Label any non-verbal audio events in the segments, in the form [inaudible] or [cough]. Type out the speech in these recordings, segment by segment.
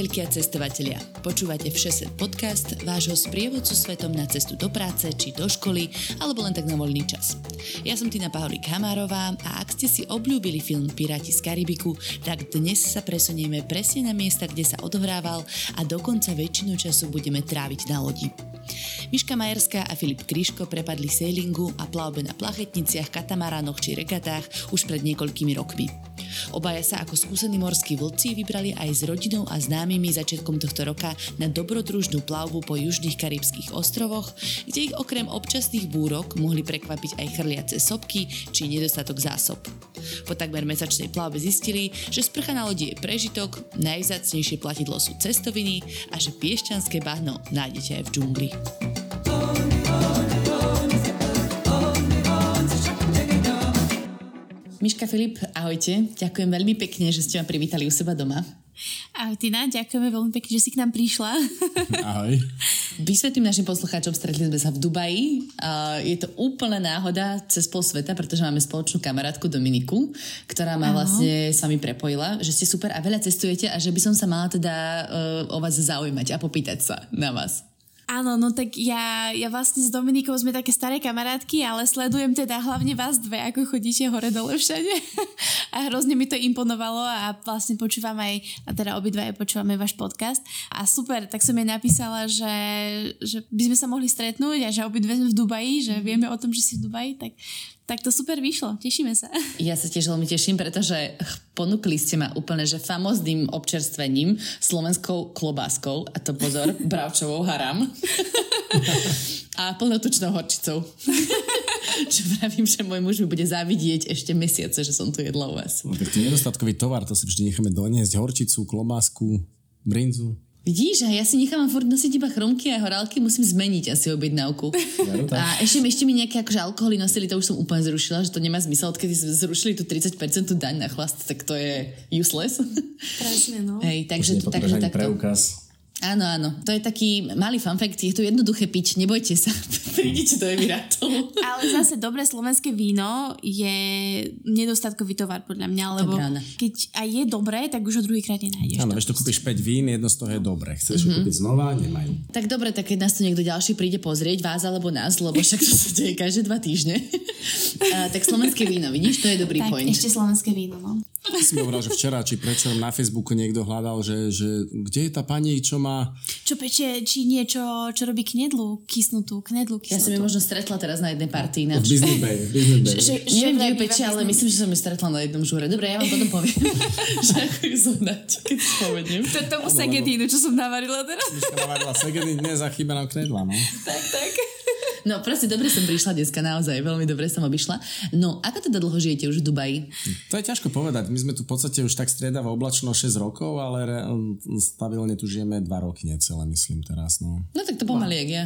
Cestovateľky a cestovatelia. Počúvate Všeset podcast, vášho sprievodcu svetom na cestu do práce či do školy, alebo len tak na voľný čas. Ja som Tina Paholik Kamárová a ak ste si obľúbili film Piráti z Karibiku, tak dnes sa presunieme presne na miesta, kde sa odohrával a dokonca väčšinu času budeme tráviť na lodi. Miška Majerská a Filip Kryško prepadli sailingu a plavbe na plachetniciach, katamaránoch či regatách už pred niekoľkými rokmi. Obaja sa ako skúsení morskí vlci vybrali aj s rodinou a známymi začiatkom tohto roka na dobrodružnú plavbu po južných karibských ostrovoch, kde ich okrem občasných búrok mohli prekvapiť aj chrliace sopky či nedostatok zásob. Po takmer mesačnej plavbe zistili, že sprcha na lodi je prežitok, najvzácnejšie platidlo sú cestoviny a že piešťanské bahno nájdete aj v džungli. Miška Filip, ahojte. Ďakujem veľmi pekne, že ste ma privítali u seba doma. Ahoj Tina, ďakujeme veľmi pekne, že si k nám prišla. [laughs] Ahoj. Vysvetlím našim poslucháčom, stretli sme sa v Dubaji. Je to úplná náhoda cez pol sveta, pretože máme spoločnú kamarátku Dominiku, ktorá ma vlastne s vami prepojila, že ste super a veľa cestujete a že by som sa mala teda uh, o vás zaujímať a popýtať sa na vás. Áno, no tak ja, ja vlastne s Dominikou sme také staré kamarátky, ale sledujem teda hlavne vás dve, ako chodíte hore dole všade. [laughs] a hrozne mi to imponovalo a vlastne počúvam aj, a teda obidva počúvame váš podcast. A super, tak som jej napísala, že, že by sme sa mohli stretnúť a že obidve sme v Dubaji, že mhm. vieme o tom, že si v Dubaji, tak tak to super vyšlo, tešíme sa. [laughs] Ja sa tiež veľmi teším, pretože ponúkli ste ma úplne, že famozným občerstvením slovenskou klobáskou, a to pozor, [laughs] bravčovou haram. a plnotučnou horčicou. [laughs] Čo pravím, že môj muž mi bude závidieť ešte mesiace, že som tu jedla u vás. No, tak to je nedostatkový tovar, to si vždy necháme doniesť horčicu, klobásku, brinzu. Vidíš, a ja si nechávam furt nosiť iba chromky a horálky, musím zmeniť asi objednávku. Ja, a ešte, ešte mi nejaké akože alkoholy nosili, to už som úplne zrušila, že to nemá zmysel, odkedy zrušili tú 30% daň na chlast, tak to je useless. Presne, no. Hej, takže, takže takto. Preukaz. Áno, áno. To je taký malý fun fact. Je to jednoduché piť, nebojte sa. [laughs] Prídite do Emirátov. [laughs] Ale zase dobré slovenské víno je nedostatkový tovar podľa mňa, lebo keď aj je dobré, tak už ho druhýkrát nenájdeš. Áno, vieš, to kúpiš 5 vín, jedno z toho je dobré. Chceš mm-hmm. kúpiť znova, nemajú. Tak dobre, tak keď nás tu niekto ďalší príde pozrieť, vás alebo nás, lebo však to sa deje každé dva týždne. [laughs] uh, tak slovenské víno, vidíš, to je dobrý tak, point. ešte slovenské víno, no. Si hovoril, že včera či prečo na Facebooku niekto hľadal, že, že kde je tá pani, čo má... Čo peče, či niečo, čo robí knedlu, kysnutú, knedlu kysnutú. Ja som ju možno stretla teraz na jednej partii. V Business Bay. V Business Bay. Že, že, Neviem, kde ju peče, ale myslím, že som ju stretla na jednom žúre. Dobre, ja vám potom poviem, [laughs] že ako ju zohnať, keď spomeniem. To tomu segedínu, čo som navarila teraz. Miška navarila segedín, dnes a chýba nám knedla, no. Tak, tak. No proste dobre som prišla dneska, naozaj, veľmi dobre som obišla. No, ako teda dlho žijete už v Dubaji? To je ťažko povedať. My sme tu v podstate už tak striedavo oblačno 6 rokov, ale stabilne tu žijeme 2 roky necelé, myslím teraz. No, no tak to pomaly, jak ja.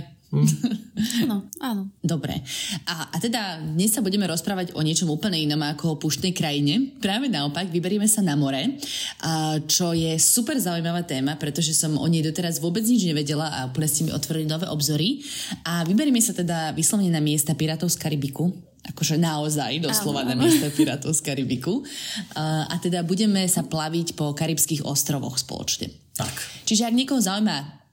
Áno, [laughs] áno. Dobre. A, a teda dnes sa budeme rozprávať o niečom úplne inom ako o puštnej krajine. Práve naopak, vyberieme sa na more, a, čo je super zaujímavá téma, pretože som o nej doteraz vôbec nič nevedela a úplne ste mi otvorili nové obzory. A vyberieme sa teda vyslovene na miesta Pirátov z Karibiku, akože naozaj doslova na miesta Pirátov z Karibiku. A, a teda budeme sa plaviť po karibských ostrovoch spoločne. Tak. Čiže ak niekoho zaujíma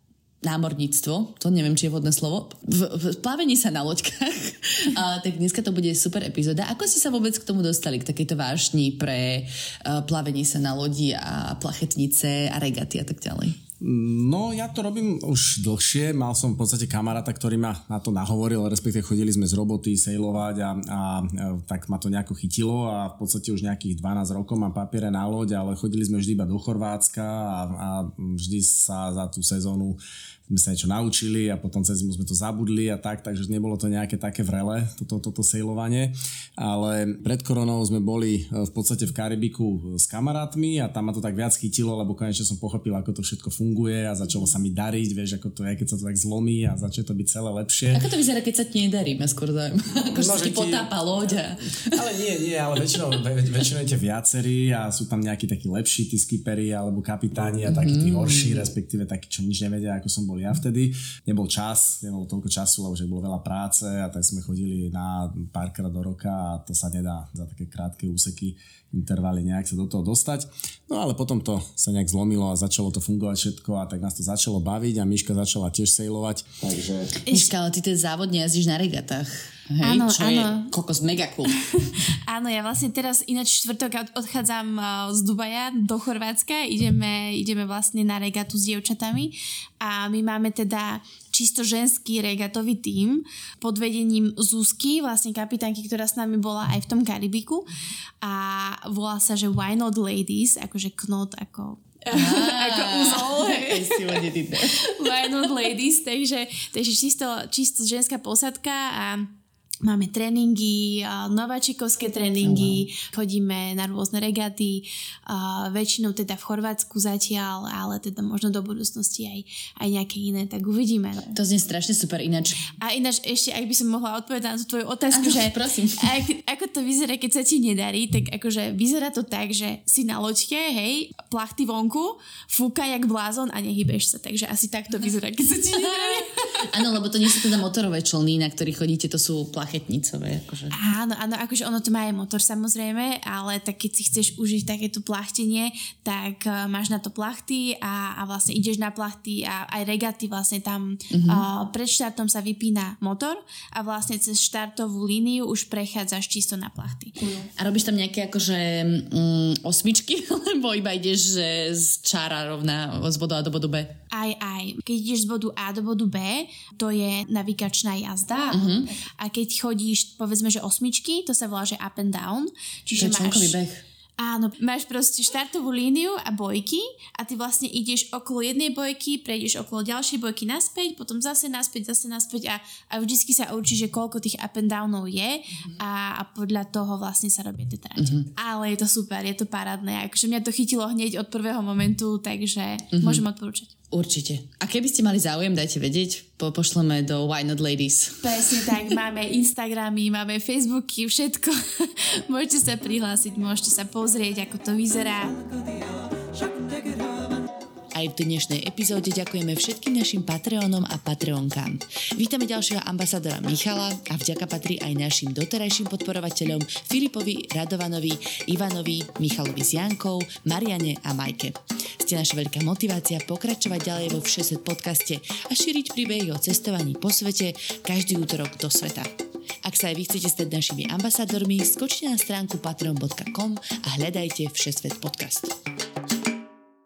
námorníctvo, to neviem, či je vhodné slovo, v, v plavení sa na loďkách, [laughs] a, tak dneska to bude super epizóda. Ako ste sa vôbec k tomu dostali, k takejto vášni pre uh, plavenie sa na lodi a plachetnice a regaty a tak ďalej? No, ja to robím už dlhšie. Mal som v podstate kamaráta, ktorý ma na to nahovoril, respektíve chodili sme z roboty sailovať a, a, a tak ma to nejako chytilo a v podstate už nejakých 12 rokov mám papiere na loď, ale chodili sme vždy iba do Chorvátska a, a vždy sa za tú sezónu sme sa niečo naučili a potom cez zimu sme to zabudli a tak, takže nebolo to nejaké také vrele, toto, toto sailovanie. Ale pred koronou sme boli e, v podstate v Karibiku s kamarátmi a tam ma to tak viac chytilo, lebo konečne som pochopil, ako to všetko funguje a začalo sa mi dariť, vieš, ako to je, keď sa to tak zlomí a začne to byť celé lepšie. Ako to vyzerá, keď sa ti nedarí, ma skôr zaujíma. [laughs] Ako no, sa ti potápa loď a... [laughs] Ale nie, nie, ale väčšinou, väčšinou tie viacerí a sú tam nejakí takí lepší, tí skippery alebo kapitáni a takí tí mm. horší, respektíve takí, čo nič nevedia, ako som bol ja vtedy. Nebol čas, nebolo toľko času, lebo že bolo veľa práce a tak sme chodili na párkrát do roka a to sa nedá za také krátke úseky intervaly nejak sa do toho dostať. No ale potom to sa nejak zlomilo a začalo to fungovať všetko a tak nás to začalo baviť a Miška začala tiež sailovať. Takže... Miška, ale ty ten závodne jazdíš na regatách. Hej, áno, čo áno. je kokos mega cool. [laughs] áno, ja vlastne teraz ináč čtvrtok odchádzam z Dubaja do Chorvátska, ideme, ideme vlastne na regatu s dievčatami a my máme teda čisto ženský regatový tím pod vedením Zuzky, vlastne kapitánky, ktorá s nami bola aj v tom Karibiku a volá sa, že Why Not Ladies, akože knot ako [laughs] ako úzol. [laughs] Why not ladies, takže, takže čisto, čisto ženská posadka a Máme tréningy, nováčikovské tréningy, chodíme na rôzne regaty, väčšinou teda v Chorvátsku zatiaľ, ale teda možno do budúcnosti aj, aj nejaké iné, tak uvidíme. To znie strašne super ináč. A ináč ešte, ak by som mohla odpovedať na tú tvoju otázku, ano, že [laughs] prosím. Ak, ako to vyzerá, keď sa ti nedarí, tak akože vyzerá to tak, že si na loďke, hej, plachty vonku, fúka jak blázon a nehybeš sa, takže asi tak to vyzerá, keď sa ti nedarí. [laughs] Áno, lebo to nie sú teda motorové člny, na ktorých chodíte, to sú plachty plachetnicové. Akože. Áno, áno, akože ono to má aj motor samozrejme, ale tak keď si chceš užiť takéto plachtenie, tak uh, máš na to plachty a, a vlastne ideš na plachty a aj regaty vlastne tam mm-hmm. uh, pred štartom sa vypína motor a vlastne cez štartovú líniu už prechádzaš čisto na plachty. A robíš tam nejaké akože mm, osmičky, [laughs] lebo iba ideš že z čára rovná z bodu A do bodu B? Aj, aj. Keď ideš z bodu A do bodu B, to je navigačná jazda mm-hmm. a keď chodíš, povedzme, že osmičky, to sa volá, že up and down. Čiže to je máš... beh. Áno, máš proste štartovú líniu a bojky a ty vlastne ideš okolo jednej bojky, prejdeš okolo ďalšej bojky naspäť, potom zase naspäť, zase naspäť a, a vždycky sa učí, že koľko tých up and downov je mm-hmm. a, a podľa toho vlastne sa robia tie trate. Mm-hmm. Ale je to super, je to parádne. Akože mňa to chytilo hneď od prvého momentu, takže mm-hmm. môžem odporúčať. Určite. A keby ste mali záujem, dajte vedieť, po, pošleme do Why Not Ladies. Presne tak, [laughs] máme Instagramy, máme Facebooky, všetko. [laughs] môžete sa prihlásiť, môžete sa pozrieť, ako to vyzerá. Aj v dnešnej epizóde ďakujeme všetkým našim Patreonom a Patreonkám. Vítame ďalšieho ambasadora Michala a vďaka patrí aj našim doterajším podporovateľom Filipovi, Radovanovi, Ivanovi, Michalovi s Jankou, Mariane a Majke. Ste naša veľká motivácia pokračovať ďalej vo Všeset podcaste a šíriť príbehy o cestovaní po svete každý útorok do sveta. Ak sa aj vy chcete stať našimi ambasadormi, skočte na stránku patreon.com a hľadajte Všesvet podcast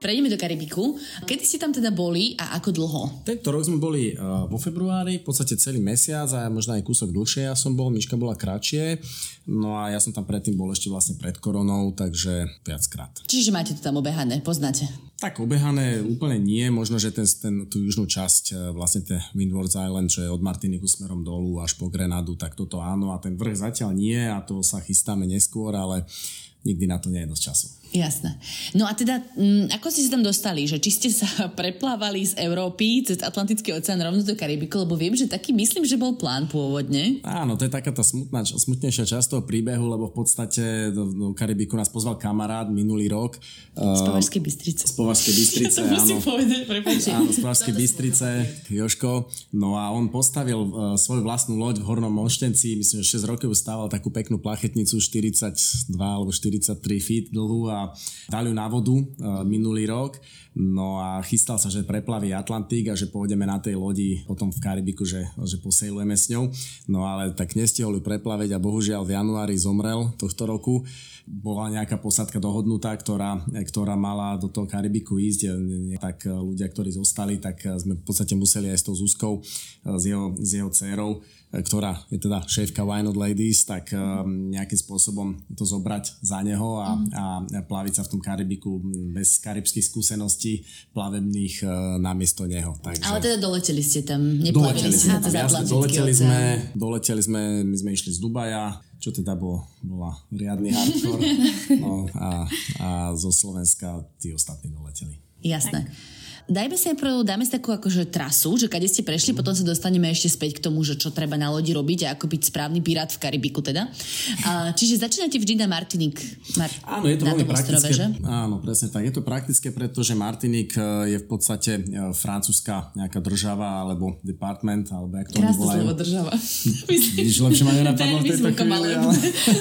prejdeme do Karibiku. Kedy ste tam teda boli a ako dlho? Tento rok sme boli uh, vo februári, v podstate celý mesiac a možno aj kúsok dlhšie ja som bol, Miška bola kratšie. No a ja som tam predtým bol ešte vlastne pred koronou, takže viackrát. Čiže máte to tam obehané, poznáte? Tak obehané úplne nie, možno, že ten, ten, tú južnú časť, e, vlastne ten Windward Island, čo je od Martiniku smerom dolu až po Grenadu, tak toto áno a ten vrch zatiaľ nie a to sa chystáme neskôr, ale nikdy na to nie je dosť času. Jasné. No a teda, m, mm, ako ste sa tam dostali? Že či ste sa [laughs] preplávali z Európy cez Atlantický oceán rovno do Karibiku? Lebo viem, že taký myslím, že bol plán pôvodne. Áno, to je taká tá smutná, smutnejšia časť toho príbehu, lebo v podstate do, do Karibiku nás pozval kamarát minulý rok. Z Považskej Bystrice. Z Považskej Bystrice, [laughs] to áno. povedať, Áno, z Považskej Bystrice, Joško. No a on postavil uh, svoju vlastnú loď v Hornom Monštenci, myslím, že 6 rokov stával takú peknú plachetnicu 42 alebo 43 feet dlhú a dali ju na vodu e, minulý rok, no a chystal sa, že preplaví Atlantik a že pôjdeme na tej lodi potom v Karibiku, že, že posejlujeme s ňou. No ale tak nestihol ju preplaviť a bohužiaľ v januári zomrel tohto roku. Bola nejaká posadka dohodnutá, ktorá, ktorá mala do toho Karibiku ísť, tak ľudia, ktorí zostali, tak sme v podstate museli aj s tou Zuzkou, s jeho, s jeho dcerou, ktorá je teda šéfka Wine Not Ladies, tak um, nejakým spôsobom to zobrať za neho a, mm. a plaviť sa v tom Karibiku bez karibských skúseností plavebných uh, namiesto neho. Takže... Ale teda doleteli ste tam, neplavili ste cez doleteli sme, doleteli sme, my sme išli z Dubaja, čo teda bol, bola riadny hardcore. [laughs] No a, a zo Slovenska tí ostatní doleteli. Jasné. Tak. Dajme si najprv, dáme si takú akože trasu, že kade ste prešli, mm. potom sa dostaneme ešte späť k tomu, že čo treba na lodi robiť a ako byť správny pirát v Karibiku teda. A, čiže začínate vždy na Martinik. Mar- Áno, je to veľmi praktické. Ostrove, že? Áno, presne tak. Je to praktické, pretože Martinik e, je v podstate e, francúzska nejaká država alebo department, alebo jak to oni volajú. država. [laughs] Víš, lepšie ma nenapadlo v tejto chvíli, ale,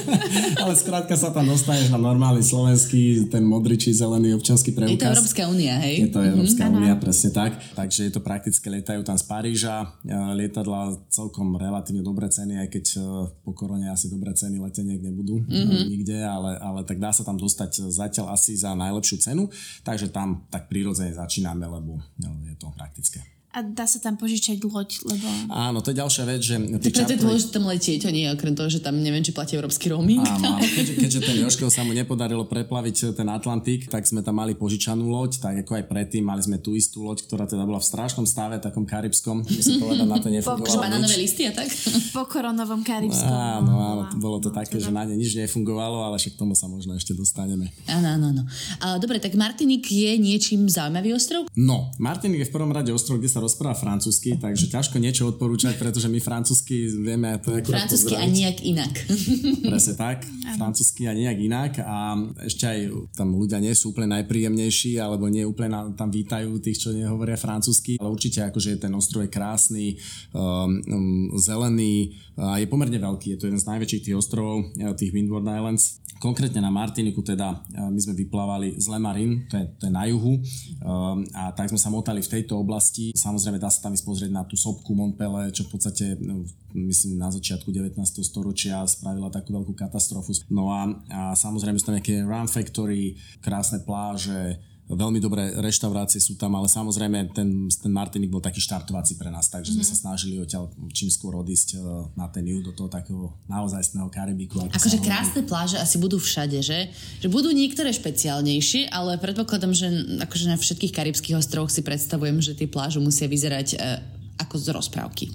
[laughs] ale skrátka sa tam dostaneš na normálny slovenský, ten modrý či zelený občanský preukaz. Je to Európska únia, hej? Je to Európska mm-hmm unia, presne tak. Takže je to prakticky, lietajú tam z Paríža, lietadla celkom relatívne dobré ceny, aj keď e, po korone asi dobré ceny leteniek nebudú mm-hmm. nikde, ale, ale tak dá sa tam dostať zatiaľ asi za najlepšiu cenu, takže tam tak prirodzene začíname, lebo no, je to praktické. A dá sa tam požičať loď, lebo... Áno, to je ďalšia vec, že... Tak preto je dôležité tam letieť, a nie okrem toho, že tam neviem, či platí európsky roaming. Áno, [laughs] keďže, keďže ten Joškel sa mu nepodarilo preplaviť ten Atlantik, tak sme tam mali požičanú loď, tak ako aj predtým mali sme tú istú loď, ktorá teda bola v strašnom stave, takom karibskom, musím povedať, na to [laughs] nefungovalo banánové listy a tak? [laughs] Po koronovom karibskom. Áno, áno, bolo to no, také, že na ne nič nefungovalo, ale však tomu sa možno ešte dostaneme. Áno, áno, áno. Dobre, tak Martinik je niečím zaujímavý ostrov? No, Martinik je v prvom rade ostrov, kde sa rozpráva francúzsky takže ťažko niečo odporúčať, pretože my francúzsky vieme to akurát Francúzsky a nejak inak. [laughs] Presne tak, francúzsky a nejak inak a ešte aj tam ľudia nie sú úplne najpríjemnejší alebo nie úplne tam vítajú tých, čo nehovoria francúzsky, ale určite akože ten ostrov je krásny, um, um, zelený je pomerne veľký, je to jeden z najväčších tých ostrovov, eh, tých Windward Islands Konkrétne na Martiniku teda e, my sme vyplávali z Lemarin, to je, to je na juhu, um, a tak sme sa motali v tejto oblasti. Samozrejme dá sa tam ísť pozrieť na tú sopku Montpele, čo v podstate no, myslím na začiatku 19. storočia spravila takú veľkú katastrofu. No a, a samozrejme sú tam nejaké Run Factory, krásne pláže, Veľmi dobré reštaurácie sú tam, ale samozrejme ten, ten Martinik bol taký štartovací pre nás, takže mm-hmm. sme mhm. sa snažili odtiaľ čím skôr odísť e, na ten juh do toho takého naozajstného Karibiku. Akože krásne pláže asi budú všade, že? Že budú niektoré špeciálnejšie, ale predpokladám, že akože na všetkých karibských ostrovoch si predstavujem, že tie pláže musia vyzerať e, ako z rozprávky.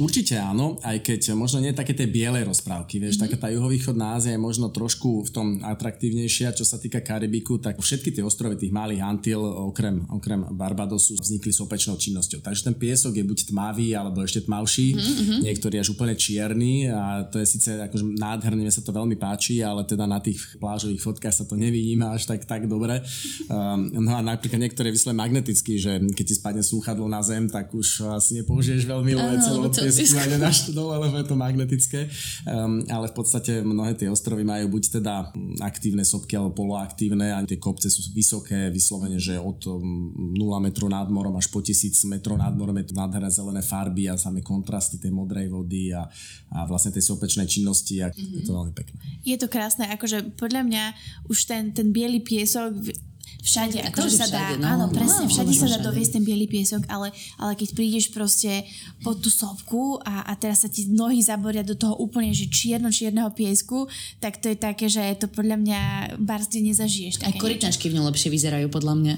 Určite áno, aj keď možno nie také tie biele rozprávky, vieš, mm-hmm. taká tá juhovýchodná Ázia je možno trošku v tom atraktívnejšia, čo sa týka Karibiku, tak všetky tie ostrovy tých malých Antil, okrem, okrem Barbadosu, vznikli sopečnou činnosťou. Takže ten piesok je buď tmavý, alebo ešte tmavší, mm-hmm. niektorý až úplne čierny a to je síce akože nádherné, mne sa to veľmi páči, ale teda na tých plážových fotkách sa to nevidíme až tak, tak dobre. Um, no a napríklad niektoré vysle magneticky, že keď ti spadne slúchadlo na zem, tak už asi nepoužiješ veľmi celou skúmanie náš dole, lebo je to magnetické. Um, ale v podstate mnohé tie ostrovy majú buď teda aktívne sopky alebo poloaktívne a tie kopce sú vysoké, vyslovene, že od 0 metrov nad morom až po 1000 metrov nad morom je to nádherné zelené farby a samé kontrasty tej modrej vody a, a vlastne tej sopečnej činnosti a mm-hmm. je to veľmi pekné. Je to krásne, akože podľa mňa už ten, ten biely piesok všade, akože sa dá, no, áno, presne, no, všade sa dá doviesť ten biely piesok, ale, ale keď prídeš proste pod tú sopku a, a teraz sa ti nohy zaboria do toho úplne, že čierno-čierneho piesku, tak to je také, že to podľa mňa barzde nezažiješ. Aj korytnačky v ňom lepšie vyzerajú, podľa mňa.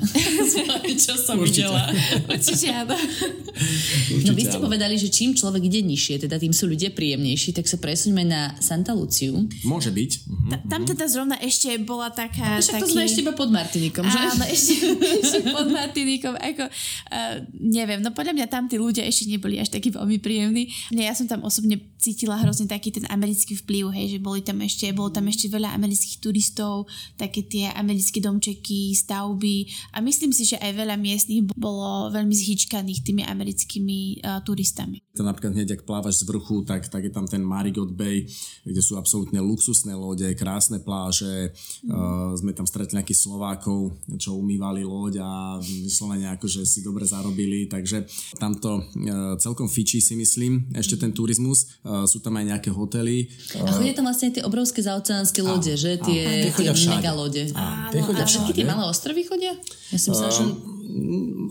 [laughs] Čo som Určite. videla. Určite áno. Určite, no vy ste áno. povedali, že čím človek ide nižšie, teda tým sú ľudia príjemnejší, tak sa presuňme na Santa Luciu. Môže byť. Uh-huh, Ta, tam teda zrovna ešte bola taká... Však taký... to sme ešte iba pod Martinikom že? Áno, [laughs] ešte, ešte pod Martinikom. Ako, uh, neviem, no podľa mňa tam tí ľudia ešte neboli až takí veľmi príjemní. Nie, ja som tam osobne cítila hrozne taký ten americký vplyv, hej, že boli tam ešte, bolo tam ešte veľa amerických turistov, také tie americké domčeky, stavby a myslím si, že aj veľa miestnych bolo veľmi zhyčkaných tými americkými uh, turistami. To napríklad hneď, ak plávaš z vrchu, tak, tak je tam ten Marigot Bay, kde sú absolútne luxusné lode, krásne pláže. Mm. Uh, sme tam stretli nejakých Slovákov, čo umývali loď a vyslovene akože si dobre zarobili, takže tamto uh, celkom fičí si myslím, ešte ten turizmus. Uh, sú tam aj nejaké hotely. Uh, a chodia tam vlastne tie obrovské zaoceánske lode, že? Tie, tie mega lode. Áno, a všetky tie malé ostrovy chodia? Ja som sa, že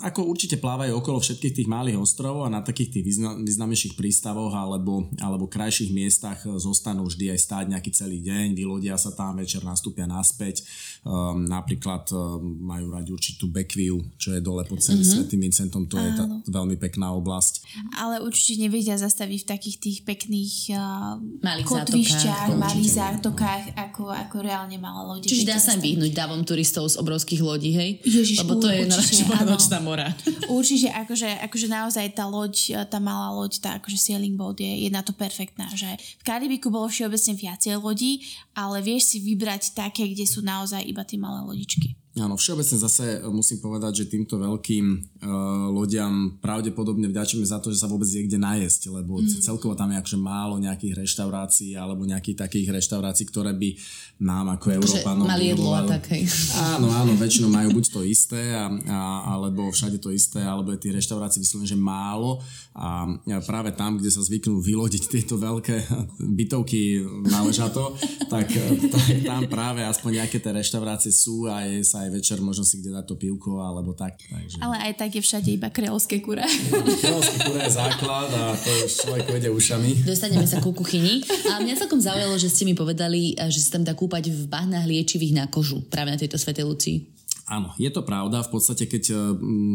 ako určite plávajú okolo všetkých tých malých ostrovov a na takých tých významnejších prístavoch alebo, alebo krajších miestach zostanú vždy aj stáť nejaký celý deň, vylodia sa tam, večer nastúpia naspäť. Um, napríklad um, majú radi určitú Bekviu, čo je dole pod celým mm-hmm. Svetým Vincentom, to Áno. je tá veľmi pekná oblasť. Ale určite nevedia zastaviť v takých tých pekných uh, malých kotvišťach, malých zátokách, ako, ako reálne malé lode. Čiže dá sa vyhnúť davom turistov z obrovských lodí, hej? Ježiš, Lebo to je určite, nočná mora. [laughs] Určite, akože, akože naozaj tá loď, tá malá loď, tá akože sailing boat je, je na to perfektná, že v Karibiku bolo všeobecne viacej lodí, ale vieš si vybrať také, kde sú naozaj iba tie malé lodičky. Áno, všeobecne zase musím povedať, že týmto veľkým uh, lodiam pravdepodobne vďačíme za to, že sa vôbec je kde najesť, lebo mm. celkovo tam je akože málo nejakých reštaurácií alebo nejakých takých reštaurácií, ktoré by nám ako Európanom... Mali jedlo a tak, hej. Áno, áno, [laughs] väčšinou majú buď to isté, a, a, alebo všade to isté, alebo je tých reštaurácií vyslovene, že málo a práve tam, kde sa zvyknú vylodiť tieto veľké [laughs] bytovky na ležato, tak, tak tam práve aspoň nejaké tie reštaurácie sú a je sa aj večer možno si kde dať to pivko alebo tak. Takže... Ale aj tak je všade iba kreolské kure. [laughs] kreolské kure je základ a to už človek vede ušami. Dostaneme sa ku kuchyni. A mňa celkom zaujalo, že ste mi povedali, že sa tam dá kúpať v bahnách liečivých na kožu práve na tejto Svetej Lucii. Áno, je to pravda. V podstate, keď eh,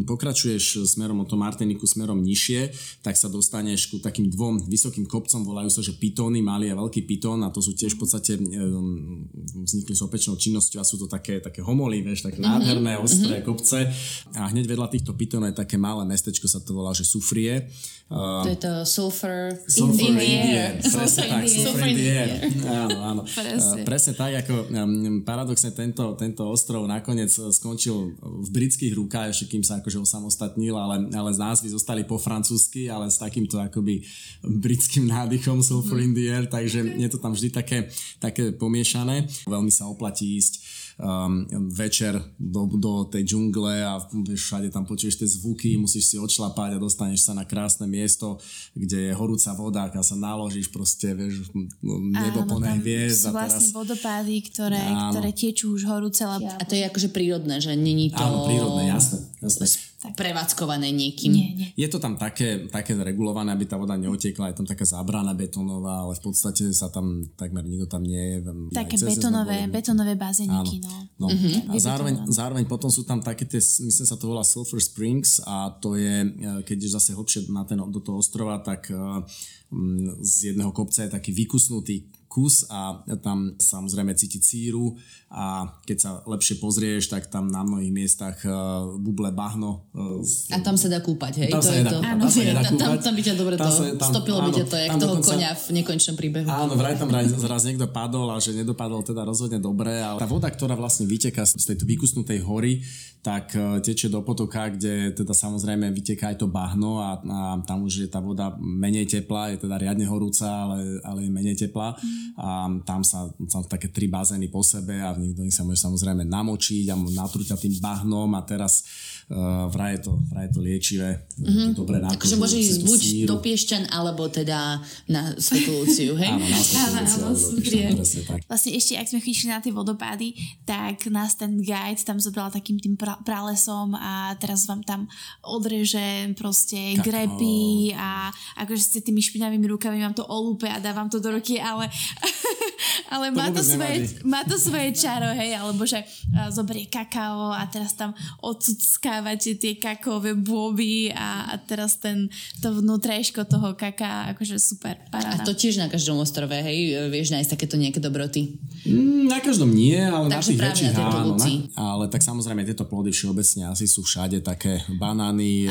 pokračuješ smerom od Martiniku smerom nižšie, tak sa dostaneš ku takým dvom vysokým kopcom, volajú sa, že pitóny, malý a veľký pitón a to sú tiež v podstate eh, vznikli s opečnou činnosťou a sú to také, také homoly, vieš, také mm-hmm. nádherné, ostré mm-hmm. kopce. A hneď vedľa týchto pitónov je také malé mestečko, sa to volá, že Sufrie. Uh, to je to sulfur, sulfur in, the air. [laughs] Presne tak, sulfur in the air. Áno, áno. Presne. Uh, presne tak, ako um, paradoxne tento, tento ostrov nakoniec skončil v britských rukách, ešte kým sa akože osamostatnil, ale, ale z názvy zostali po francúzsky, ale s takýmto akoby britským nádychom Sulfur in the Air, takže je to tam vždy také, také pomiešané. Veľmi sa oplatí ísť um, večer do, do tej džungle a všade tam počuješ tie zvuky, musíš si odšlapať a dostaneš sa na krásne miesto, kde je horúca voda a sa naložíš proste, vieš, nebo Áno, plné hviezd. Sú vlastne teraz... vodopády, ktoré, ktoré tiečú už horúce. A to je akože prírodné, že není to... Áno, prírodné, jasné. jasné prevádzkované niekým. Nie, nie. Je to tam také, také regulované, aby tá voda neotiekla, je tam taká zábrana betónová, ale v podstate sa tam takmer nikto tam nie je. Také betónové, betónové bazéniky, no. no. Mm-hmm. A zároveň, zároveň potom sú tam také tie, myslím sa to volá Sulfur Springs a to je, e, keď je zase hlbšie na ten, do toho ostrova, tak uh, z jedného kopca je taký vykusnutý kus a tam samozrejme cítiť síru a keď sa lepšie pozrieš, tak tam na mnohých miestach uh, buble bahno. Uh, a tam sa dá kúpať, hej? Tam to sa je to. Áno, tam, sa [laughs] tam, tam, tam by ťa dobre tam to sa, tam, stopilo áno, by ťa to, jak toho dokonca, konia v nekončnom príbehu. Áno, vraj tam raz, raz niekto padol a že nedopadol teda rozhodne dobre, ale tá voda, ktorá vlastne vyteká z tejto vykusnutej hory, tak uh, tečie do potoka, kde teda samozrejme vyteká aj to bahno a, a tam už je tá voda menej teplá, je teda riadne horúca, ale, ale je menej teplá mm. A tam sa, sa také tri bazény po sebe a v nich sa môže samozrejme namočiť a natrúťa tým bahnom a teraz uh, vraj, je to, vraj je to liečivé. Mm-hmm. Dobre na Takže môže ísť buď síru. do Piešťan, alebo teda na Svetú Luciu, hej? áno, na. Vlastne ešte, ak sme išli na tie vodopády, tak nás ten guide tam zobral takým tým pra- pralesom a teraz vám tam odreže proste Kakao. grepy a akože ste tými špinavými rukami vám to olúpe a dávam to do ruky, ale ale má to, svoje, má to svoje čaro, hej, alebo že uh, zoberie kakao a teraz tam odsuckávate tie kakaové bôby a, a teraz ten, to vnútrejško toho kaká, akože super, paráda. A to tiež na každom ostrove, hej, vieš nájsť takéto nejaké dobroty? Mm, na každom nie, ale Takže na tých väčších áno. Na, ale tak samozrejme tieto plody všeobecne asi sú všade také banány,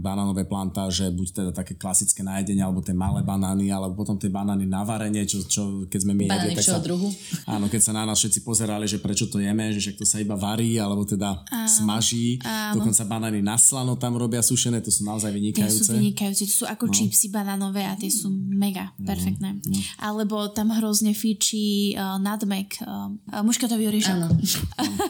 banánové plantáže, buď teda také klasické najedenie, alebo tie malé banány, alebo potom tie banány na varenie, čo, čo keď sme my jedli, tak sa, druhu? Áno, keď sa na nás všetci pozerali, že prečo to jeme, že však to sa iba varí, alebo teda áno, smaží. Áno. Dokonca banány na slano tam robia sušené, to sú naozaj vynikajúce. Tie sú vynikajúce, to sú ako no. čipsy banánové a tie sú mega no, perfektné. No. Alebo tam hrozne fičí uh, nadmek, uh, muškatový oriešok. [laughs] Áno.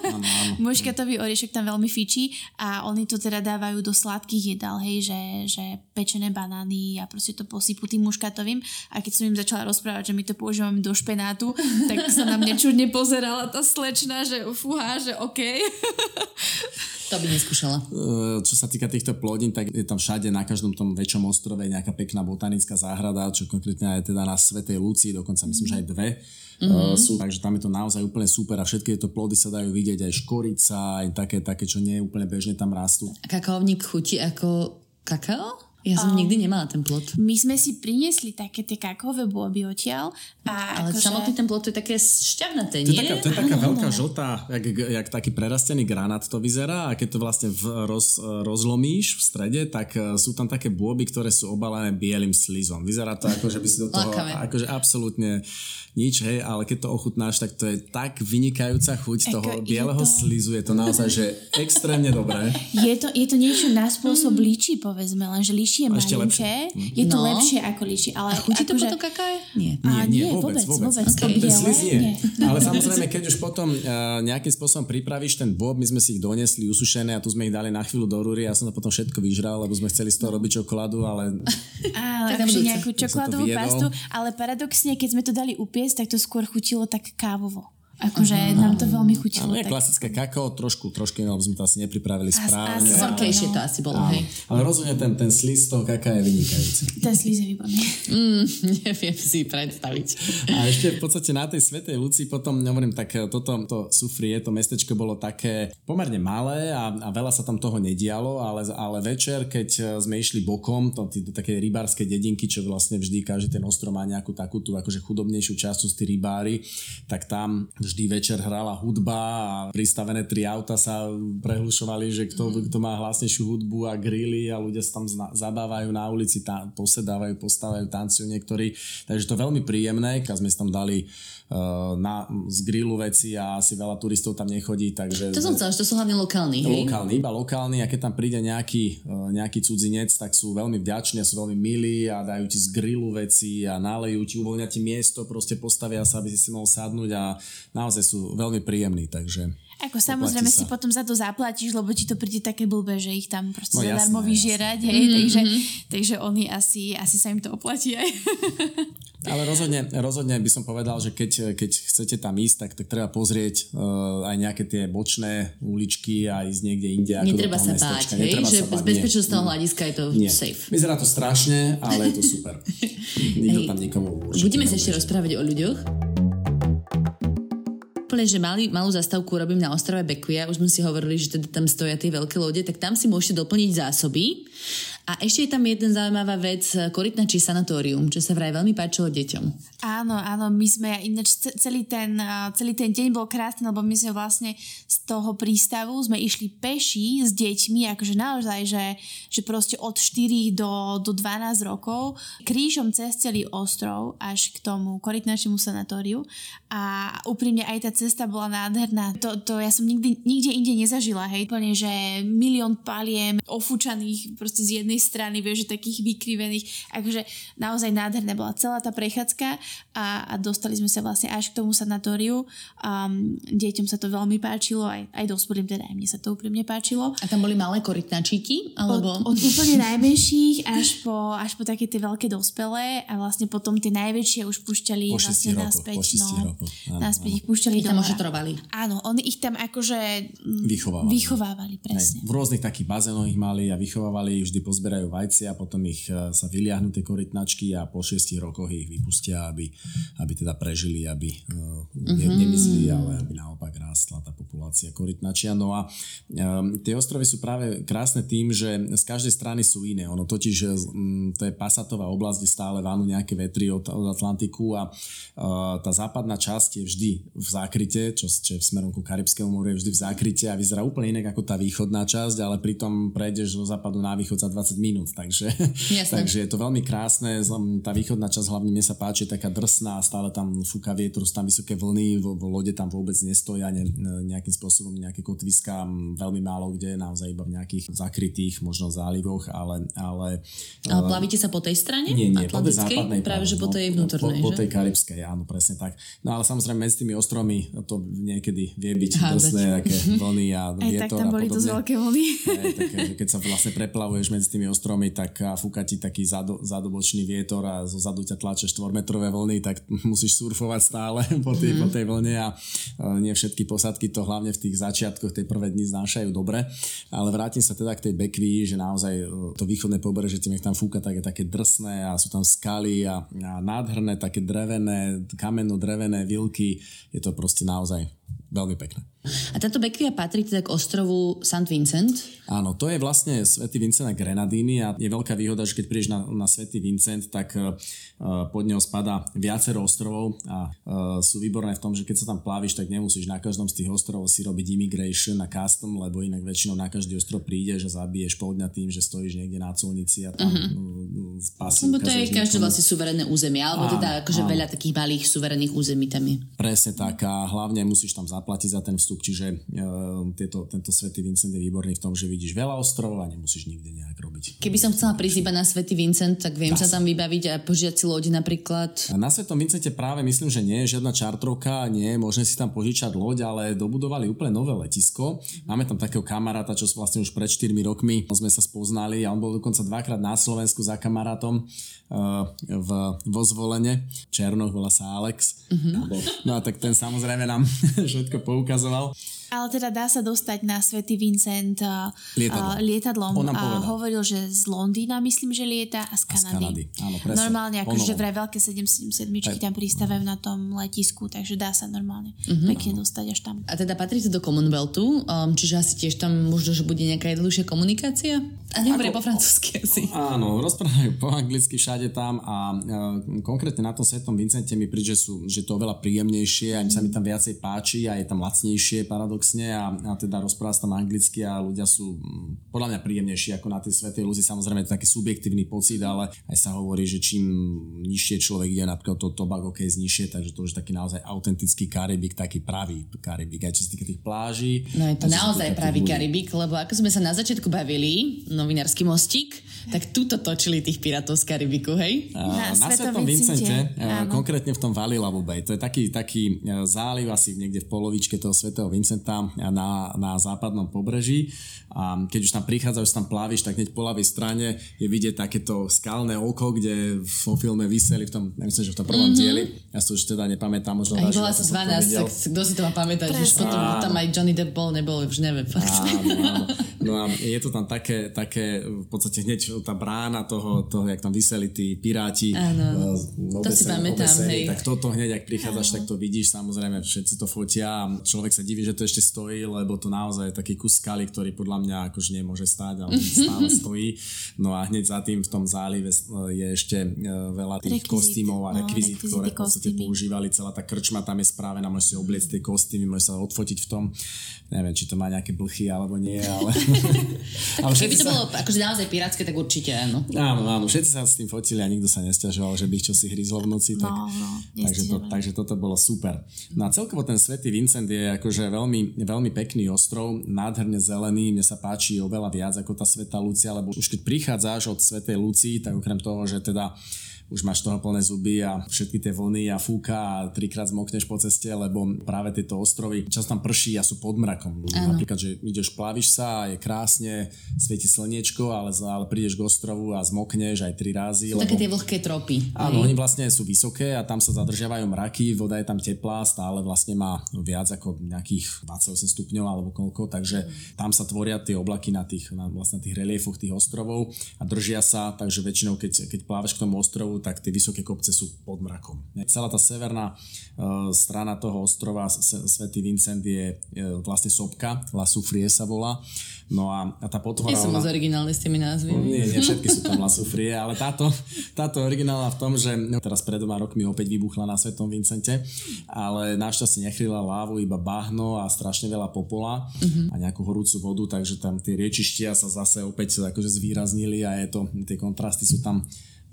áno, áno. muškatový oriešok tam veľmi fičí a oni to teda dávajú do sladkých jedál, hej, že, že pečené banány a proste to posypú tým muškatovým a keď som im začala rozprávať, že my to používame do špenátu, tak sa na mňa čudne pozerala tá slečna, že fúha, že OK. To by neskúšala. E, čo sa týka týchto plodín, tak je tam všade na každom tom väčšom ostrove nejaká pekná botanická záhrada, čo konkrétne aj teda na Svetej Lucii, dokonca myslím, že aj dve mm-hmm. sú, takže tam je to naozaj úplne super a všetky tieto plody sa dajú vidieť, aj škorica, aj také, také čo nie je úplne bežne tam rastú. A kakaovník chutí ako kakao? Ja som um, nikdy nemala ten plot. My sme si priniesli také tie kakové bôby odtiaľ. A Ale akože... samotný ten plot je také šťavnaté, nie? To je taká, to je taká veľká žltá, jak, jak taký prerastený granát to vyzerá a keď to vlastne v, roz, rozlomíš v strede, tak e, sú tam také bôby, ktoré sú obalené bielým slizom. Vyzerá to ako, že by si do toho akože absolútne nič, hej, ale keď to ochutnáš, tak to je tak vynikajúca chuť Eko, toho bieleho to... slizu, je to naozaj, že extrémne dobré. Je to, je to niečo na spôsob mm. líči, povedzme, len líči je malinké, je to no. lepšie ako líči, ale... A chutí to že... potom kaká? Nie. Nie, nie, nie vôbec, vôbec. vôbec. Okay. Biele, nie. nie. Ale samozrejme, keď už potom uh, nejakým spôsobom pripravíš ten bob, my sme si ich donesli usušené a tu sme ich dali na chvíľu do rúry, ja som to potom všetko vyžral, lebo sme chceli z toho robiť čokoládu, ale... [laughs] Ale nejakú čokoládovú pastu, ale paradoxne, keď sme to dali upieť, jesť, tak to skôr chutilo tak kávovo. Akože uh-huh. nám to veľmi chutilo. Ale je klasické kakao, trošku, trošku iného sme to asi nepripravili As, správne. Asi zorkejšie to asi bolo, hej. Ale rozhodne ten, ten sliz toho kaká je vynikajúci. Ten sliz je výborný. Mm, [laughs] neviem si predstaviť. A ešte v podstate na tej Svetej Luci potom, hovorím, tak toto to Sufrie, to mestečko bolo také pomerne malé a, a veľa sa tam toho nedialo, ale, ale večer, keď sme išli bokom, to, to také rybárske dedinky, čo vlastne vždy každý ten ostrov má nejakú takú tú akože chudobnejšiu časť, sú tí rybári, tak tam vždy večer hrala hudba a pristavené tri auta sa prehlušovali, že kto, mm. kto má hlasnejšiu hudbu a grily a ľudia sa tam zna, zabávajú na ulici, tá, posedávajú, postávajú, tancujú niektorí. Takže to veľmi príjemné, keď sme tam dali na, z grillu veci a asi veľa turistov tam nechodí. Takže, to som chcela, že to sú hlavne lokálni, hej? Lokálni, iba lokálni a keď tam príde nejaký, uh, nejaký cudzinec, tak sú veľmi vďační a sú veľmi milí a dajú ti z grillu veci a nalejú ti, uvoľnia ti miesto, proste postavia sa, aby si si mohol sadnúť a naozaj sú veľmi príjemní, takže... Ako samozrejme sa. si potom za to zaplatíš, lebo ti to príde také blbé, že ich tam proste no, zadarmo vyžierať, hej, mm-hmm. takže, mhm. takže oni asi, asi sa im to oplatí aj. [laughs] Ale rozhodne, rozhodne by som povedal, že keď, keď chcete tam ísť, tak, tak treba pozrieť uh, aj nejaké tie bočné uličky a ísť niekde inde. Ako Netreba sa báť, hej? že z bezpečnostného hľadiska je to nie. safe. Vyzerá to strašne, ale je to super. [laughs] Nikto tam nikomu Budeme sa ešte rozprávať o ľuďoch úplne, že mali, malú zastavku robím na ostrove Bekuja, už sme si hovorili, že teda tam stoja tie veľké lode, tak tam si môžete doplniť zásoby a ešte je tam jeden zaujímavá vec, korytnačí sanatórium, čo sa vraj veľmi páčilo deťom. Áno, áno, my sme, ináč celý ten, celý ten deň bol krásny, lebo my sme vlastne z toho prístavu sme išli peši s deťmi, akože naozaj, že, že proste od 4 do, do 12 rokov, krížom cez celý ostrov až k tomu korytnačiemu sanatóriu a úprimne aj tá cesta bola nádherná. To, to ja som nikdy, nikde inde nezažila, hej, úplne, že milión paliem ofúčaných proste z jednej jednej strany, vieš, že takých vykrivených, akože naozaj nádherné bola celá tá prechádzka a, a dostali sme sa vlastne až k tomu sanatóriu. Um, deťom sa to veľmi páčilo, aj, aj dospelým, teda aj mne sa to úprimne páčilo. A tam boli malé korytnačíky? Alebo... Od, od úplne najmenších až po, až po také tie veľké dospelé a vlastne potom tie najväčšie už púšťali po vlastne rokov, naspäť. Po no, rokov. Áno, naspäť áno. ich púšťali ich tam ošetrovali. Áno, oni ich tam akože vychovávali. vychovávali presne. Aj, v rôznych takých bazénoch ich mali a vychovávali, vždy pozbierali zberajú vajcia, potom ich e, sa vyliahnú tie korytnačky a po 6 rokoch ich vypustia, aby, aby teda prežili, aby uh, ne, mhm. nemizli, ale aby naopak rástla tá populácia korytnačia. No a um, tie ostrovy sú práve krásne tým, že z každej strany sú iné. Ono totiž, um, to je pasatová oblasť, kde stále vanú nejaké vetry od, od Atlantiku a uh, tá západná časť je vždy v zákryte, čo, čo je v smerom ku Karibskému moru je vždy v zákryte a vyzerá úplne inak ako tá východná časť, ale pritom prejdeš zo západu na východ za 20 20 minút, takže, takže je to veľmi krásne. Tá východná časť hlavne mne sa páči, taká drsná, stále tam fúka vietor, sú tam vysoké vlny, v, v lode tam vôbec nestoja ne, nejakým spôsobom nejaké kotviska, veľmi málo kde, naozaj iba v nejakých zakrytých možno zálivoch, ale... Ale, ale plavíte sa po tej strane? Nie, nie, po tej západnej. Práve, že po tej vnútornej, po, po tej karibskej, áno, presne tak. No ale samozrejme medzi tými ostrovmi to niekedy vie byť drsné, také vlny a vietor Aj tak tam boli dosť veľké vlny. Aj, také, keď sa vlastne preplavuješ medzi tými ostrovmi, tak fúka ti taký zado, zadobočný vietor a zo zadu ťa tlače 4-metrové vlny, tak [laughs] musíš surfovať stále [laughs] po tej, mm. po tej vlne a nie všetky posadky to hlavne v tých začiatkoch tej prvé dni znášajú dobre. Ale vrátim sa teda k tej bekvi, že naozaj e, to východné pobrežie, tým, tam fúka, tak je také drsné a sú tam skaly a, a nádherné, také drevené, kameno-drevené vilky. Je to proste naozaj veľmi pekné. A táto Bekvia patrí teda k ostrovu St. Vincent? Áno, to je vlastne Svetý Vincent a Grenadíny a je veľká výhoda, že keď prídeš na, na Svetý Vincent, tak uh, pod neho spada viacero ostrovov a uh, sú výborné v tom, že keď sa tam pláviš, tak nemusíš na každom z tých ostrovov si robiť immigration a custom, lebo inak väčšinou na každý ostrov prídeš a zabiješ pol dňa tým, že stojíš niekde na colnici a tam uh-huh. spasí. Lebo to je každé vlastne suverénne územie, alebo teda akože áno. veľa takých malých suverénnych území tam je. Presne tak a hlavne musíš tam zaplatiť za ten vstup, čiže uh, tieto, tento Svetý Vincent je výborný v tom, že vidíš veľa ostrovov a nemusíš nikde nejak robiť. Keby som chcela prísť iba na Svetý Vincent, tak viem Dá sa tam vybaviť a požiadať si loď napríklad. Na Svetom Vincente práve myslím, že nie je žiadna čartrovka, nie je možné si tam požičať loď, ale dobudovali úplne nové letisko. Máme tam takého kamaráta, čo vlastne už pred 4 rokmi sme sa spoznali a on bol dokonca dvakrát na Slovensku za kamarátom uh, v, vo zvolenie. Černoch volá sa Alex. Uh-huh. No a tak ten samozrejme nám všetko poukazoval. Ale teda dá sa dostať na Svetý Vincent uh, lietadlom. Uh, lietadlom. A hovoril, že z Londýna myslím, že lieta a z Kanady. A z Kanady. Áno, presne. Normálne, akože vraj veľké 777 tam pristávajú na tom letisku, takže dá sa normálne uh-huh. pekne dostať až tam. A teda patrí to do Commonwealthu, um, čiže asi tiež tam možno, že bude nejaká jednoduchšia komunikácia? A nehovorí po francúzsky asi. Áno, rozprávajú po anglicky všade tam a uh, konkrétne na tom Svetom Vincente mi príde, že, sú, že to oveľa príjemnejšie a sa mi tam viacej páči a je tam lacnejšie paradox paradoxne a, a teda rozpráva sa tam anglicky a ľudia sú mm, podľa mňa príjemnejší ako na tej Svetej Luzi. Samozrejme to je taký subjektívny pocit, ale aj sa hovorí, že čím nižšie človek ide, napríklad to Tobago je nižšie, takže to už je taký naozaj autentický Karibik, taký pravý Karibik, aj čo sa týka tých pláží. No je to naozaj pravý Karibik, lebo ako sme sa na začiatku bavili, novinársky mostík, tak tuto točili tých pirátov z Karibiku, hej? Na, na Svetom Vincente, konkrétne v tom Valilavu Bay. To je taký, taký e, záliv asi niekde v polovičke toho Svetého Vincenta na, na západnom pobreží. A keď už tam prichádzaš, tam pláviš, tak hneď po ľavej strane je vidieť takéto skalné oko, kde vo filme vyseli v tom, nemyslím, že v tom prvom mm-hmm. dieli. Ja si to už teda nepamätám, možno Aj bola 12, tak kto si to má pamätať, že potom tam aj Johnny Depp bol, nebol, už neviem. Fakt. Áno, áno. No a je to tam také, také v podstate hneď tá brána toho, toho jak tam vyseli tí piráti. Áno, uh, to si pamätám, hej. Tak toto hneď, ak prichádzaš, tak to vidíš, samozrejme všetci to fotia a človek sa diví, že to ešte stojí, lebo to naozaj je taký kus skaly, ktorý podľa mňa akože nemôže stáť, ale [laughs] stále stojí. No a hneď za tým v tom zálive je ešte uh, veľa tých Rekvizit, kostýmov a rekvizit, no, ktoré v podstate používali. Celá tá krčma tam je správená, môžeš si obliecť tie kostýmy, môžeš sa odfotiť v tom. Neviem, či to má nejaké blchy alebo nie, ale... [laughs] ale keby to sa... bolo akože naozaj pirátske, tak určite áno. Áno, áno, všetci sa s tým fotili a nikto sa nestiažoval, že by ich čosi hryzlo v noci. Tak, no, no, takže, to, takže toto bolo super. No a celkovo ten Svetý Vincent je akože veľmi, veľmi pekný ostrov, nádherne zelený, mne sa páči oveľa viac ako tá Sveta Lucia, lebo už keď prichádzaš od Svetej Lucii, tak okrem toho, že teda už máš toho plné zuby a všetky tie vlny a fúka a trikrát zmokneš po ceste, lebo práve tieto ostrovy čas tam prší a sú pod mrakom. Ano. Napríklad, že ideš, plavíš sa a je krásne, svieti slniečko, ale, ale prídeš k ostrovu a zmokneš aj tri razy. Sú lebo... také tie vlhké tropy. Áno, oni vlastne sú vysoké a tam sa zadržiavajú mraky, voda je tam teplá, stále vlastne má viac ako nejakých 28 stupňov alebo koľko, takže tam sa tvoria tie oblaky na tých, na vlastne tých reliefoch tých ostrovov a držia sa, takže väčšinou keď, keď plávaš k tomu ostrovu, tak tie vysoké kopce sú pod mrakom. Celá tá severná uh, strana toho ostrova Svetý Vincent je uh, vlastne sopka, La Soufrier sa volá. No a, a tá potvora... Nie som moc originálne s tými názvy. Nie, nie, všetky sú tam La Soufrier, ale táto, táto originálna v tom, že teraz pred dvoma rokmi opäť vybuchla na Svetom Vincente, ale našťastie nechryla lávu, iba bahno a strašne veľa popola uh-huh. a nejakú horúcu vodu, takže tam tie riečištia sa zase opäť akože zvýraznili a je to, tie kontrasty sú tam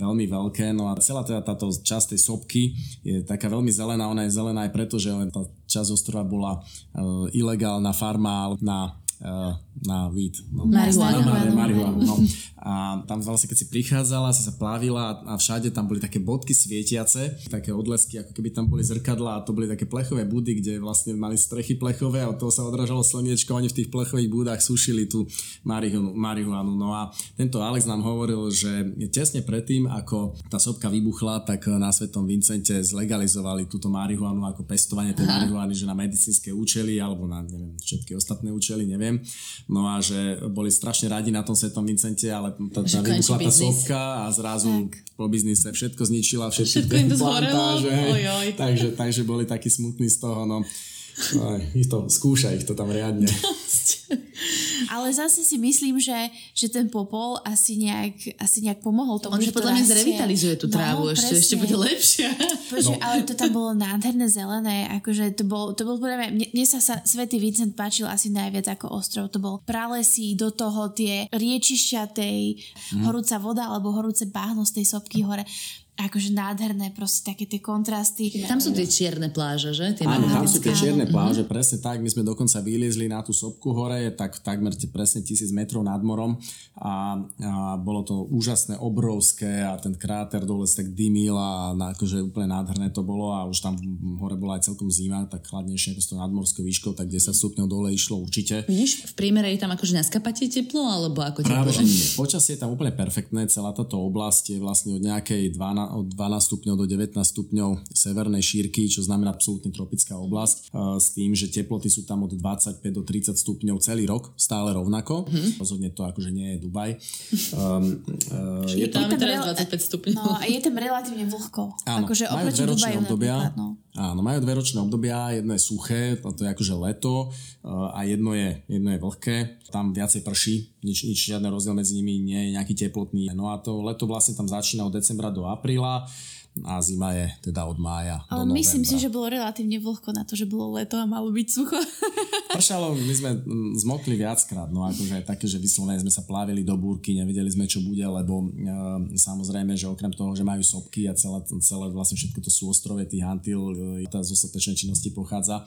veľmi veľké. No a celá teda táto časť tej sopky je taká veľmi zelená. Ona je zelená aj preto, že len tá časť ostrova bola uh, ilegálna farma na uh, na weed. No, marihuanu. Na marihuanu, no. A tam vlastne, keď si prichádzala, si sa plávila a všade tam boli také bodky svietiace, také odlesky, ako keby tam boli zrkadla a to boli také plechové budy, kde vlastne mali strechy plechové a od toho sa odrážalo slniečko, oni v tých plechových budách sušili tú marihuanu. No a tento Alex nám hovoril, že tesne predtým, ako tá sopka vybuchla, tak na Svetom Vincente zlegalizovali túto marihuanu ako pestovanie tej marihuany, že na medicínske účely alebo na neviem, všetky ostatné účely, neviem. No a že boli strašne radi na tom Svetom Vincente, ale tá, tá vybuchla tá sopka a zrazu tak. po biznise všetko zničila, všetky všetko tie plantáže. [laughs] Takže, takže boli takí smutní z toho. No. No, ich to, skúša ich to tam riadne. [laughs] Ale zase si myslím, že, že ten popol asi nejak, asi nejak pomohol tomu, On že podľa mňa zrevitalizuje tú no, trávu, no, ešte, ešte bude lepšia. Počuť, no. ale to tam bolo nádherné zelené, akože to bol, to bol podľa mňa, mne, mne sa, sa Svetý Vincent páčil asi najviac ako ostrov, to bol pralesí, do toho tie riečišťa tej mm. horúca voda alebo horúce báhno z tej sopky hore akože nádherné, proste také tie kontrasty. Tam sú tie čierne pláže, že? Tie Áno, tam sú tie čierne pláže, presne tak. My sme dokonca vyliezli na tú sopku hore, tak takmer presne tisíc metrov nad morom a, a bolo to úžasné, obrovské a ten kráter dole tak dymil a na, akože úplne nádherné to bolo a už tam hore bola aj celkom zima, tak chladnejšie ako s tou nadmorskou výškou, tak 10 stupňov dole išlo určite. Vidíš, v priemere je tam akože naskapatie teplo, alebo ako teplo? Práve, že nie. Počasie je tam úplne perfektné, celá táto oblasť je vlastne od nejakej 12 od 12 stupňov do 19 stupňov severnej šírky, čo znamená absolútne tropická oblasť, s tým, že teploty sú tam od 25 do 30 stupňov celý rok, stále rovnako. Mm-hmm. Rozhodne to akože nie je Dubaj. [laughs] Um, uh, je tam teraz 25 stupňov. No, a je tam relatívne vlhko. Áno, akože majú dve ročné obdobia. No. Áno, majú dve ročné obdobia, jedno je suché, to je akože leto a jedno je, jedno je vlhké. Tam viacej prší, nič, nič žiadny rozdiel medzi nimi nie je nejaký teplotný. No a to leto vlastne tam začína od decembra do apríla a zima je teda od mája Ale do myslím si, že bolo relatívne vlhko na to, že bolo leto a malo byť sucho. [laughs] Pršalo, my sme mm, zmokli viackrát, no akože aj také, že vyslovene sme sa plávili do búrky, nevedeli sme, čo bude, lebo e, samozrejme, že okrem toho, že majú sopky a celé, celé vlastne všetko to sú ostrove tých Antil, e, tá sopečnej činnosti pochádza,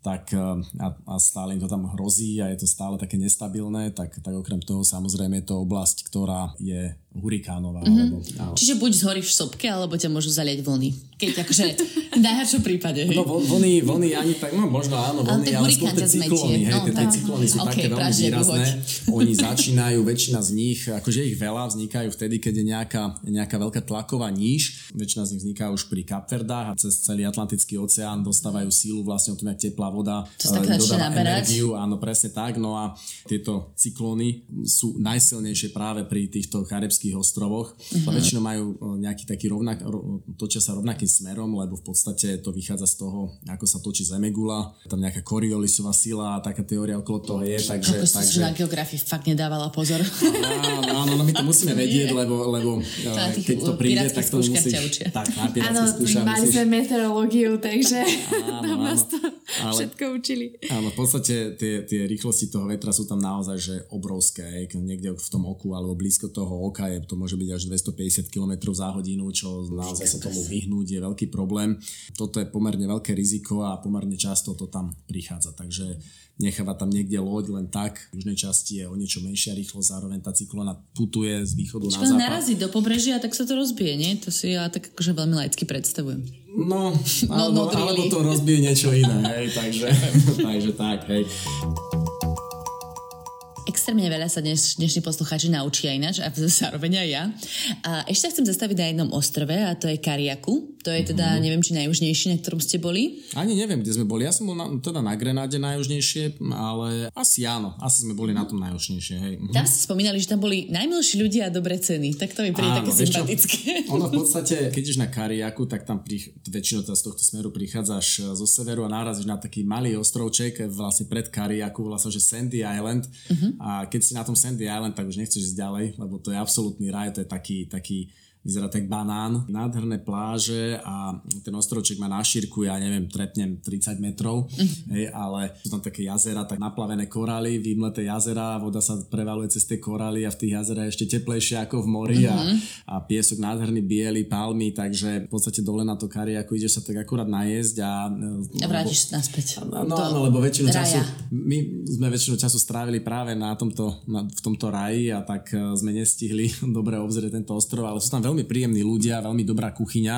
tak eh, a, a stále im to tam hrozí a je to stále také nestabilné, tak, tak okrem toho samozrejme je to oblasť, ktorá je hurikánová. Mm-hmm. Alebo, ale... Čiže buď zhoríš v sopke, alebo ťa môžu zaliať vlny. Keď akože v najhoršom prípade. Hej. No vlny, vlny ani tak, no možno áno, vlny, ale, ale skôr tie cyklóny, hej, no, tie, tie cyklóny sú okay, také veľmi výrazné. Oni začínajú, väčšina z nich, akože ich veľa vznikajú vtedy, keď je nejaká, nejaká veľká tlaková níž. Väčšina z nich vzniká už pri Kapverdách a cez celý Atlantický oceán dostávajú sílu vlastne o tom, jak teplá voda to uh, dodáva energiu. Áno, presne tak. No a tieto cyklóny sú najsilnejšie práve pri týchto karibských ostrovoch. Uh-huh. Väčšinou majú nejaký taký rovnak, točia sa rovnakým smerom, lebo v podstate to vychádza z toho, ako sa točí Zemegula. Tam nejaká koriolisová sila a taká teória okolo toho je. Takže, Ako takže... na geografii fakt nedávala pozor. [laughs] Áno, áno, no my to musíme vedieť, lebo, lebo keď to príde, tak to musíš... Tak, na áno, mali sme meteorológiu, takže áno, nás to ale, všetko učili. Áno, v podstate tie, tie rýchlosti toho vetra sú tam naozaj že obrovské. Niekde v tom oku alebo blízko toho oka je, to môže byť až 250 km za hodinu, čo naozaj sa tomu vyhnúť je veľký problém. Toto je pomerne veľké riziko a pomerne často to tam prichádza. Takže necháva tam niekde loď len tak. V južnej časti je o niečo menšia rýchlosť, zároveň tá cyklona putuje z východu Čo na západ. narazí do pobrežia, tak sa to rozbije, nie? To si ja tak akože veľmi laicky predstavujem. No, no alebo, no, alebo to rozbije niečo iné, hej, takže, [laughs] takže tak, hej. Extrémne veľa sa dnes, dnešní poslucháči naučia ináč a zároveň aj ja. A ešte sa chcem zastaviť na jednom ostrove a to je Kariaku. To je teda, mm-hmm. neviem, či najjužnejší, na ktorom ste boli? Ani neviem, kde sme boli. Ja som bol na, teda na Grenáde najjužnejšie, ale asi áno. Asi sme boli na tom najjužnejšie, hej. Mhm. Tam ste spomínali, že tam boli najmilší ľudia a dobré ceny. Tak to mi príde také sympatické. Čo? [laughs] Ono v podstate, keď ideš na Kariaku, tak tam pri, väčšinou teda z tohto smeru prichádzaš zo severu a nárazíš na taký malý ostrovček, vlastne pred Kariaku, volá sa, že Sandy Island. Uh-huh. A keď si na tom Sandy Island, tak už nechceš ísť ďalej, lebo to je absolútny raj, to je taký, taký vyzerá tak banán, nádherné pláže a ten ostrovček má na šírku, ja neviem, trepnem 30 metrov, mm. hej, ale sú tam také jazera, tak naplavené korály, vymleté jazera, voda sa prevaluje cez tie korály a v tých jazera je ešte teplejšie ako v mori a, mhm. a piesok nádherný, biely, palmy, takže v podstate dole na to kari, ako ideš sa tak akurát najesť a... A vrátiš sa naspäť. No, áno, lebo väčšinu raja. času, my sme väčšinu času strávili práve na tomto, na, v tomto raji a tak e, sme nestihli [laughs] dobre obzrieť tento ostrov, ale sú tam veľmi príjemní ľudia, veľmi dobrá kuchyňa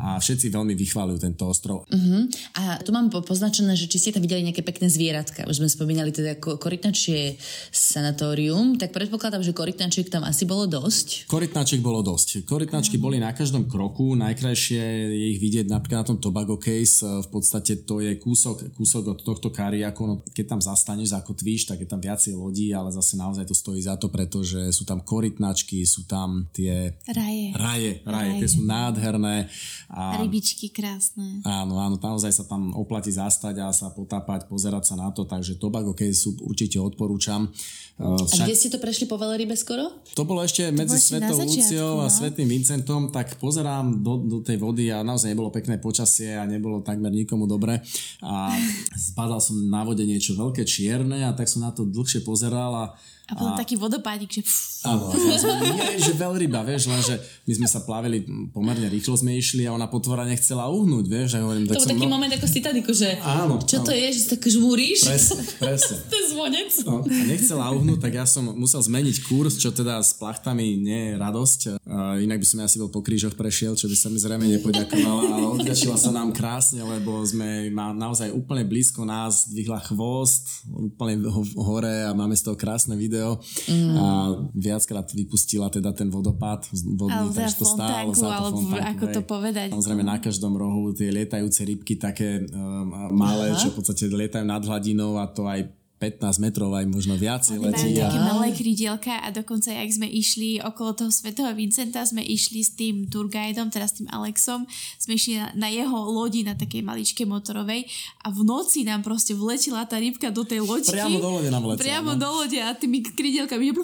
a všetci veľmi vychváľujú tento ostrov. Uh-huh. A tu mám poznačené, že či ste tam videli nejaké pekné zvieratka. Už sme spomínali teda korytnačie sanatórium, tak predpokladám, že korytnačiek tam asi bolo dosť. Korytnačiek bolo dosť. Korytnačky uh-huh. boli na každom kroku, najkrajšie je ich vidieť napríklad na tom Tobago Case, v podstate to je kúsok, kúsok od tohto kariaku, no, keď tam zastaneš, zakotvíš, tak je tam viacej lodí, ale zase naozaj to stojí za to, pretože sú tam korytnačky, sú tam tie raje raje. Raje, raje, tie sú nádherné. A, rybičky krásne. Áno, áno, naozaj sa tam oplatí zastať a sa potápať, pozerať sa na to, takže Tobago sú určite odporúčam. Však... A kde ste to prešli po Veľrybe skoro? To bolo ešte to medzi Svetou Luciou a no. Svetým Vincentom, tak pozerám do, do tej vody a naozaj nebolo pekné počasie a nebolo takmer nikomu dobre. A [laughs] spadal som na vode niečo veľké čierne a tak som na to dlhšie pozeral a a potom a... taký vodopádik, že... Áno, nie, že veľryba, vieš, lenže my sme sa plavili, pomerne rýchlo sme išli a ona potvora nechcela uhnúť, vieš, a hovorím... To bol taký no... moment ako z Titaniku, že áno, čo áno. to je, že sa tak žmúriš? Presne, [laughs] presne. to je zvonec. No, a nechcela uhnúť, tak ja som musel zmeniť kurz, čo teda s plachtami nie je radosť. Uh, inak by som ja asi bol po krížoch prešiel, čo by sa mi zrejme nepoďakovala, ale odľačila sa nám krásne, lebo sme ma naozaj úplne blízko nás dvihla chvost, úplne hore a máme z toho krásne video video mm. a viackrát vypustila teda ten vodopád vodný, takže to stálo za to alebo fontánku, ako to povedať. Samozrejme na každom rohu tie lietajúce rybky také um, malé, Aha. čo v podstate lietajú nad hladinou a to aj 15 metrov aj možno viacej letí. A... také malé krídielka a dokonca, ak sme išli okolo toho svetého Vincenta, sme išli s tým tourguidom, teraz s tým Alexom, sme išli na, na jeho lodi, na takej maličke motorovej a v noci nám proste vletila tá rybka do tej loďky. Priamo do lode nám letela. Priamo no? do lode a tými krídielkami. [laughs]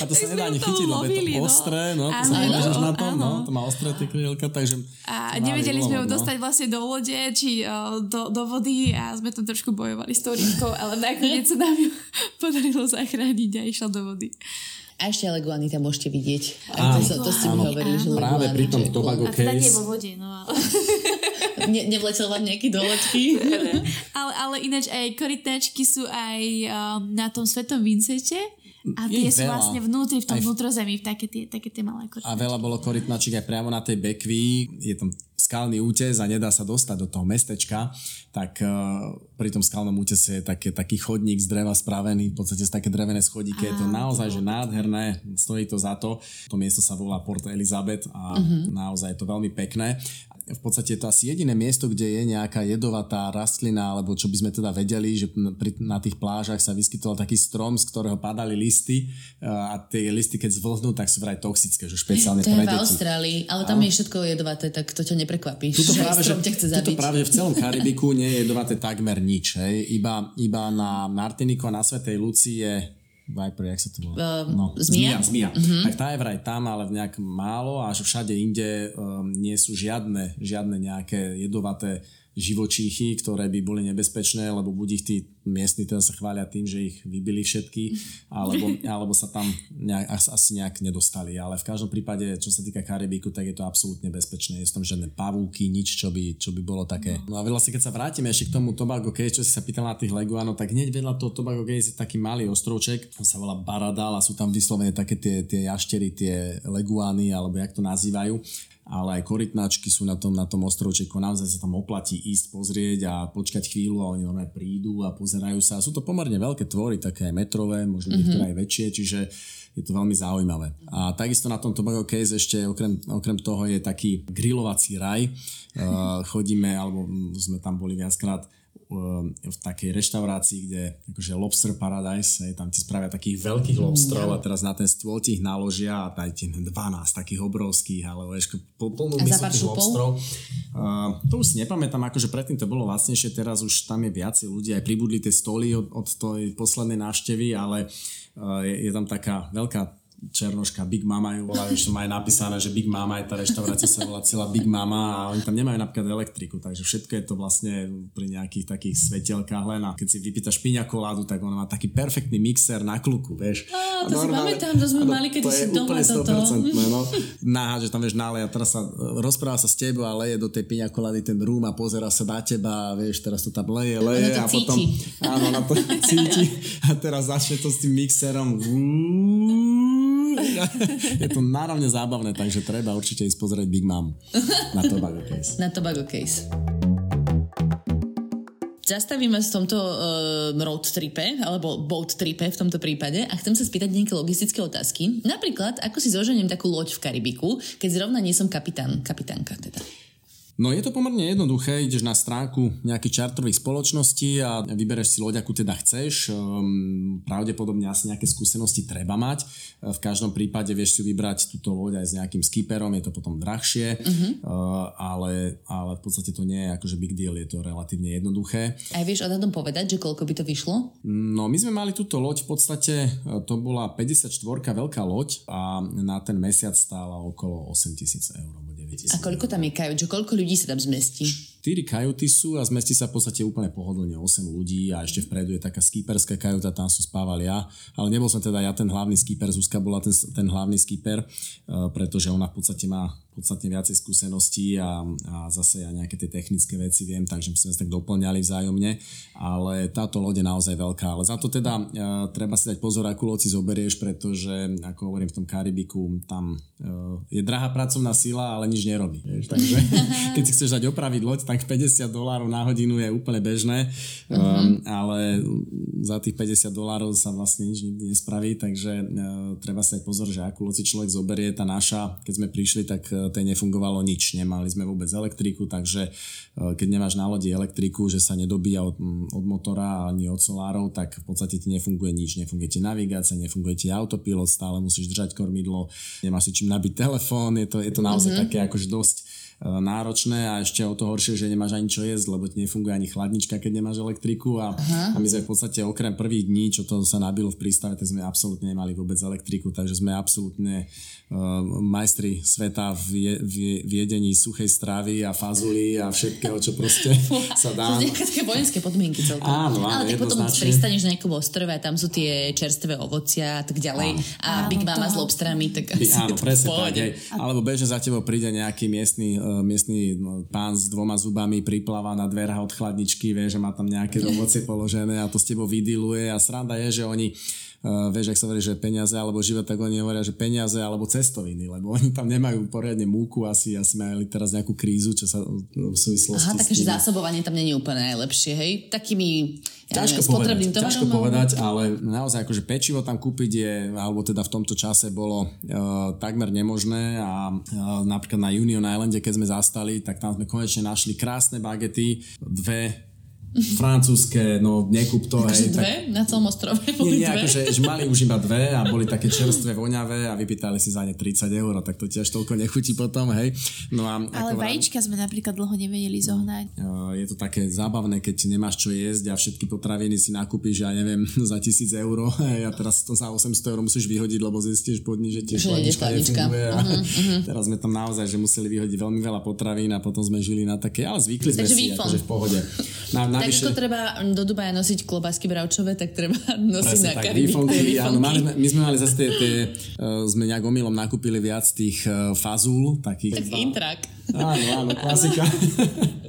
a to [laughs] sa nedá ani chytiť, lebo je to no. ostré, no, to sa na tom, no, to má ostré tie krídielka, takže... A nevedeli sme ju no. dostať vlastne do lode, či do, do vody a sme tam trošku bojovali bojovali s tou rybkou, ale nakoniec sa nám ju [laughs] podarilo zachrániť a išla do vody. A ešte leguany tam môžete vidieť. Áno, to, to ste mi hovorili, že Práve pri tom Tobago Case. A teda nie vo vode, no ale... [laughs] ne, nevletel vám nejaký do [laughs] ale, ale ináč aj korytnačky sú aj um, na tom Svetom Vincete. A tie sú veľa. vlastne vnútri, v tom v... vnútrozemí, také tie, také tie malé korytnačky. A veľa bolo korytnačiek aj priamo na tej bekvi. Je tam skalný útes a nedá sa dostať do toho mestečka, tak uh, pri tom skalnom útese je také, taký chodník z dreva spravený, v podstate z také drevené schodíky. Je to naozaj že nádherné, stojí to za to. To miesto sa volá Port Elizabeth a uh-huh. naozaj je to veľmi pekné v podstate je to asi jediné miesto, kde je nejaká jedovatá rastlina, alebo čo by sme teda vedeli, že na tých plážach sa vyskytoval taký strom, z ktorého padali listy a tie listy, keď zvlhnú, tak sú vraj toxické, že špeciálne to pre je v Austrálii, ale tam a... je všetko jedovaté, tak to ťa neprekvapí. Tuto [laughs] že práve, strom ťa chce. Tuto práve v celom [laughs] Karibiku nie je jedovaté takmer nič. Hej. Iba, iba na Martiniku a na Svetej Lucii je Viper, jak sa to volá? Uh, no, zmia? Zmia, zmia. Uh-huh. Tak tá je vraj tam, ale nejak málo a všade inde um, nie sú žiadne, žiadne nejaké jedovaté živočíchy, ktoré by boli nebezpečné, lebo buď ich tí miestni teda sa chvália tým, že ich vybili všetky, alebo, alebo sa tam nejak, asi nejak nedostali. Ale v každom prípade, čo sa týka Karibiku, tak je to absolútne bezpečné. Je tam žiadne pavúky, nič, čo by, čo by bolo také. No a vlastne, keď sa vrátime ešte k tomu Tobago Cay, čo si sa pýtal na tých Leguanov, tak hneď vedľa toho Tobago Cay je taký malý ostrovček, sa volá Baradal a sú tam vyslovene také tie, tie jaštery, tie leguány, alebo jak to nazývajú ale aj korytnačky sú na tom, na tom ostrovčeku. Naozaj sa tam oplatí ísť pozrieť a počkať chvíľu a oni prídu a pozerajú sa. Sú to pomerne veľké tvory, také metrové, možno mm-hmm. niektoré aj väčšie, čiže je to veľmi zaujímavé. A takisto na tom Tobago Case ešte okrem, okrem toho je taký grilovací raj. Uh, [laughs] chodíme, alebo sme tam boli viackrát v takej reštaurácii, kde akože Lobster Paradise, hej, tam ti spravia takých veľkých lobstrov a teraz na ten stôl ti ich naložia a daj ti 12 takých obrovských, alebo ešte plnú misu tých lobstrov. Uh, to už si nepamätám, akože predtým to bolo vlastnejšie, teraz už tam je viacej ľudí, aj pribudli tie stoly od, od tej poslednej návštevy, ale uh, je, je tam taká veľká Černoška, Big Mama ju volajú, má aj napísané, že Big Mama je tá reštaurácia sa volá celá Big Mama a oni tam nemajú napríklad elektriku, takže všetko je to vlastne pri nejakých takých svetelkách len a keď si vypýtaš piňa koládu, tak ona má taký perfektný mixer na kluku, vieš. Á, to a si pamätám, to sme mali keď si doma toto. No, náha, že tam vieš nále a teraz sa rozpráva sa s tebou a leje do tej piňa kolády ten rúm a pozera sa na teba a vieš, teraz to tam leje, leje a potom áno, na to [laughs] cíti a teraz začne to s tým mixerom [laughs] je to náravne zábavné, takže treba určite ísť pozrieť Big Mom na Tobago Case. Na Tobago Case. Zastavíme v tomto uh, road tripe, alebo boat tripe v tomto prípade a chcem sa spýtať nejaké logistické otázky. Napríklad, ako si zoženiem takú loď v Karibiku, keď zrovna nie som kapitán, kapitánka teda. No je to pomerne jednoduché, ideš na stránku nejakých čartrových spoločností a vybereš si loď, akú teda chceš. Ehm, pravdepodobne asi nejaké skúsenosti treba mať. E, v každom prípade vieš si vybrať túto loď aj s nejakým skipperom, je to potom drahšie, uh-huh. ale, ale v podstate to nie je akože big deal, je to relatívne jednoduché. Aj vieš odhadom povedať, že koľko by to vyšlo? No my sme mali túto loď, v podstate e, to bola 54 veľká loď a na ten mesiac stála okolo 8000 eur. A koľko tam je kajút? Že koľko ľudí sa tam zmestí? 4 kajuty sú a zmestí sa v podstate úplne pohodlne 8 ľudí a ešte vpredu je taká skýperská kajuta, tam som spával ja, ale nebol som teda ja ten hlavný skýper, Zuzka bola ten, ten hlavný skýper, uh, pretože ona v podstate má podstatne viacej skúseností a, a zase ja nejaké tie technické veci viem, takže sme sa tak doplňali vzájomne, ale táto loď je naozaj veľká, ale za to teda uh, treba si dať pozor, akú loď si zoberieš, pretože ako hovorím v tom Karibiku, tam uh, je drahá pracovná sila, ale nič nerobí. Vieš? [laughs] Takže keď si chceš dať opraviť loď, tak 50 dolárov na hodinu je úplne bežné, uh-huh. um, ale za tých 50 dolárov sa vlastne nič nikdy nespraví, takže uh, treba sa aj pozor, že akú loď si človek zoberie. Tá naša, keď sme prišli, tak uh, tej nefungovalo nič. Nemali sme vôbec elektriku, takže uh, keď nemáš na lodi elektriku, že sa nedobíja od, od motora ani od solárov, tak v podstate ti nefunguje nič. Nefunguje ti navigácia, nefunguje ti autopilot, stále musíš držať kormidlo, nemáš si čím nabiť telefón, je to, je to naozaj uh-huh. také akože dosť E, náročné a ešte o to horšie, že nemáš ani čo jesť, lebo ti nefunguje ani chladnička, keď nemáš elektriku a, a my sme v podstate okrem prvých dní, čo to sa nabilo v prístave, tak sme absolútne nemali vôbec elektriku, takže sme absolútne uh, majstri sveta v, je, v, v jedení suchej stravy a fazuly a všetkého, čo proste [laughs] sa dá. To sú také vojenské podmienky celkom. Áno, áno, Ale tak potom pristaneš na nejakom ostrove a tam sú tie čerstvé ovocia a tak ďalej áno. a áno, Big Mama to... s lobstrami, tak asi Áno, presne tak, hej. Alebo bežne za tebou príde nejaký miestny E, miestný no, pán s dvoma zubami pripláva na dverha od chladničky, vie, že má tam nejaké ovocie položené a to s tebou vydiluje a sranda je, že oni uh, vieš, ak sa hovorí, že peniaze alebo život, tak oni hovoria, že peniaze alebo cestoviny, lebo oni tam nemajú poriadne múku, asi, asi mali teraz nejakú krízu, čo sa v súvislosti Aha, takže zásobovanie tam není úplne najlepšie, hej? Takými ťažko neviem, povedať, ťažko povedať, ale naozaj akože pečivo tam kúpiť je, alebo teda v tomto čase bolo uh, takmer nemožné a uh, napríklad na Union Islande, keď sme zastali, tak tam sme konečne našli krásne bagety, dve francúzske, no nekúp to. Akože dve? Tak... Na celom ostrove boli nie, nie, dve? Akože, že mali už iba dve a boli také čerstvé, voňavé a vypýtali si za ne 30 eur, tak to tiež toľko nechutí potom, hej. No a, Ale ako vajíčka sme napríklad dlho nevedeli zohnať. Je to také zábavné, keď nemáš čo jesť a všetky potraviny si nakúpiš, ja neviem, [laughs] za 1000 eur a teraz to za 800 eur musíš vyhodiť, lebo zistíš pod že tiež chladnička nefunguje. Uh-huh, [laughs] uh-huh. Teraz sme tam naozaj, že museli vyhodiť veľmi veľa potravín a potom sme žili na také, ale zvykli sme Takže si, akože v pohode. Na, na tak ako treba do Dubaja nosiť klobásky bravčové, tak treba [laughs] nosiť Presne, na tak, výfonky, áno, mali, my sme mali zase tie, tie uh, sme nejak omylom nakúpili viac tých uh, fazul, takých. Tak intrak. Áno, áno, klasika. [laughs]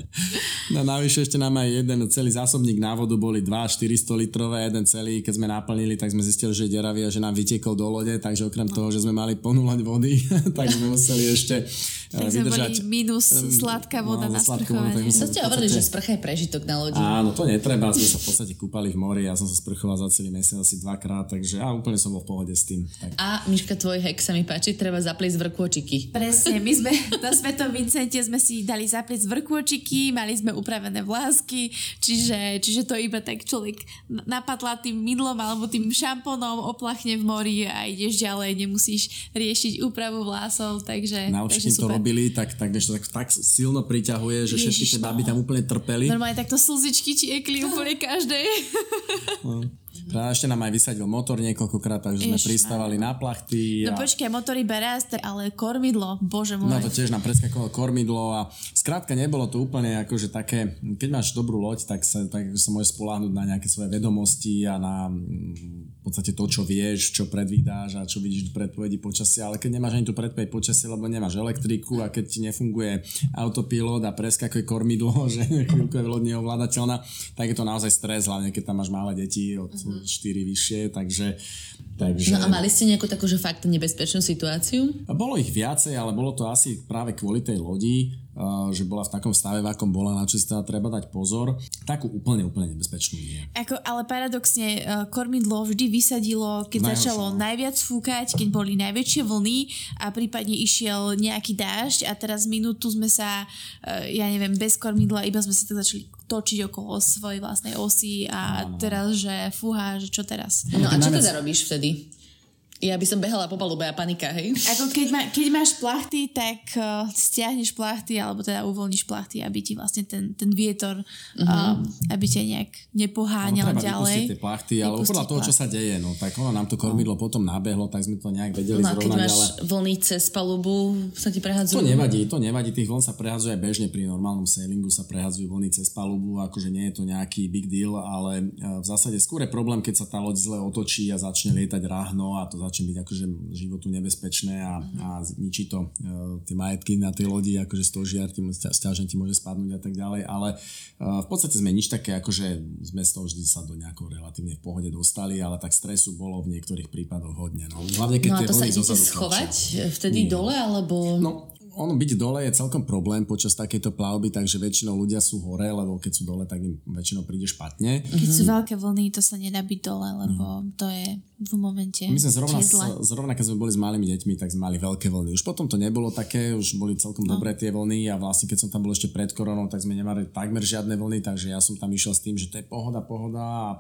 No navyše ešte nám aj jeden celý zásobník návodu boli 2 400 litrové, jeden celý, keď sme naplnili, tak sme zistili, že je deravý a že nám vytiekol do lode, takže okrem toho, že sme mali ponúľať vody, [laughs] tak sme museli ešte [laughs] tak sme boli minus sladká voda no, na sprchovanie. To ste hovorili, že sprcha je prežitok na lodi. Áno, to netreba, sme sa v podstate kúpali v mori, ja som sa sprchoval za celý mesiac asi dvakrát, takže a úplne som bol v pohode s tým. Tak. A Miška, tvoj hek sa mi páči, treba zapliť z vrkôčiky. Presne, my sme na Svetom Vincente sme si dali zapliť z vrkôčiky, mali sme upravené vlásky, čiže, čiže to iba tak človek napadla tým mydlom alebo tým šampónom, oplachne v mori a ideš ďalej, nemusíš riešiť úpravu vlásov, takže, Na super. to robili, tak, tak, vieš, tak, tak silno priťahuje, že všetky tie baby tam úplne trpeli. Normálne takto slzičky tiekli úplne [laughs] každej. No. Práve ešte nám aj vysadil motor niekoľkokrát, takže sme pristávali na plachty. No a... No počkaj, motory beraz, ale kormidlo, bože môj. No to tiež nám preskakovalo kormidlo a skrátka nebolo to úplne akože také, keď máš dobrú loď, tak sa, tak sa môžeš spoláhnuť na nejaké svoje vedomosti a na mm, v podstate to, čo vieš, čo predvídáš a čo vidíš v predpovedi počasia, ale keď nemáš ani tu predpoveď počasia, lebo nemáš elektriku a keď ti nefunguje autopilot a preskakuje kormidlo, [laughs] že chvíľku je loď neovládateľná, tak je to naozaj stres, hlavne keď tam máš malé deti od mm-hmm 4 vyššie, takže, takže... No a mali ste nejakú takú, že fakt nebezpečnú situáciu? Bolo ich viacej, ale bolo to asi práve kvôli tej lodi, že bola v takom stave, v akom bola, na čo si teda treba dať pozor. Takú úplne, úplne nebezpečnú nie. Ako, ale paradoxne, kormidlo vždy vysadilo, keď Najhoršie, začalo no. najviac fúkať, keď boli najväčšie vlny a prípadne išiel nejaký dážď a teraz minútu sme sa, ja neviem, bez kormidla, iba sme sa tak začali točiť okolo svojej vlastnej osy a no, no. teraz, že fúha, že čo teraz. No a čo teda robíš vtedy? movie. Ja by som behala po palube a panika, hej? Ako keď, ma, keď máš plachty, tak uh, stiahneš plachty, alebo teda uvoľníš plachty, aby ti vlastne ten, ten vietor, uh-huh. um, aby ťa nejak nepoháňal no, ďalej. tie plachty, ale podľa toho, čo sa deje, no tak ono nám to kormidlo no. potom nabehlo, tak sme to nejak vedeli no, zrovnať. keď máš ale... vlny cez palubu, sa ti prehadzujú. To nevadí, to nevadí, tých vln sa prehadzuje aj bežne pri normálnom sailingu sa prehadzujú vlny cez palubu, akože nie je to nejaký big deal, ale v zásade skôr je problém, keď sa tá loď zle otočí a začne lietať ráhno a to začne byť akože životu nebezpečné a, a zničí to uh, tie majetky na tej lodi, akože stožiar, tým stiažen ti môže spadnúť a tak ďalej, ale uh, v podstate sme nič také, akože sme z toho vždy sa do nejakého relatívne v pohode dostali, ale tak stresu bolo v niektorých prípadoch hodne. No, Hlavne keď no a to sa idete schovať vtedy Nie. dole, alebo... No, ono byť dole je celkom problém počas takejto plavby, takže väčšinou ľudia sú hore, lebo keď sú dole, tak im väčšinou príde špatne. Keď sú veľké vlny, to sa nedá byť dole, lebo mm. to je v momente My sme zrovna, zrovna, keď sme boli s malými deťmi, tak sme mali veľké vlny. Už potom to nebolo také, už boli celkom no. dobré tie vlny a vlastne keď som tam bol ešte pred koronou, tak sme nemali takmer žiadne vlny, takže ja som tam išiel s tým, že to je pohoda, pohoda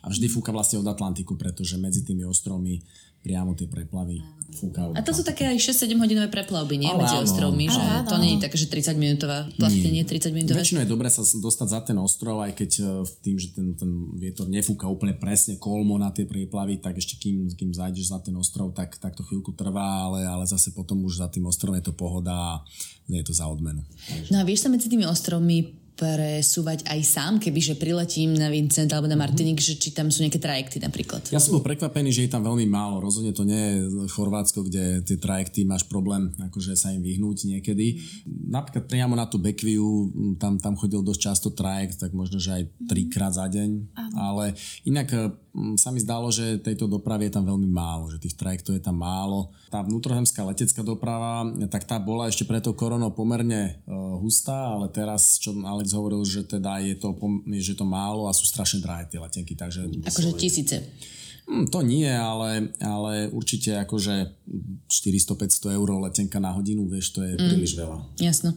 a vždy fúka vlastne od Atlantiku, pretože medzi tými ostrovmi priamo tie preplavy fúkajú. A to sú také aj 6-7 hodinové preplavby, nie? Ale medzi áno, ostrovmi, že áno. to nie je také, že 30 minútová plachtenie, 30 minútové. Väčšinou je dobré sa dostať za ten ostrov, aj keď e, tým, že ten, ten vietor nefúka úplne presne kolmo na tie preplavy, tak ešte kým, kým zajdeš za ten ostrov, tak, tak to chvíľku trvá, ale, ale zase potom už za tým ostrovom je to pohoda a je to za odmenu. No a vieš sa medzi tými ostrovmi presúvať aj sám, kebyže priletím na Vincent alebo na Martinik, mm-hmm. že či tam sú nejaké trajekty napríklad. Ja som bol prekvapený, že je tam veľmi málo. Rozhodne to nie je Chorvátsko, kde tie trajekty máš problém akože sa im vyhnúť niekedy. Napríklad priamo na tú Bekviu, tam, tam chodil dosť často trajekt, tak možno, že aj trikrát za deň. Aha. Ale inak Mm, sa mi zdalo, že tejto dopravy je tam veľmi málo, že tých trajektov je tam málo. Tá vnútrohemská letecká doprava, tak tá bola ešte preto koronou pomerne uh, hustá, ale teraz, čo Alex hovoril, že teda je to, že to málo a sú strašne drahé tie letenky. Takže akože tisíce. Hm, to nie, ale, ale určite akože 400-500 eur letenka na hodinu, vieš, to je mm. príliš veľa. Jasno.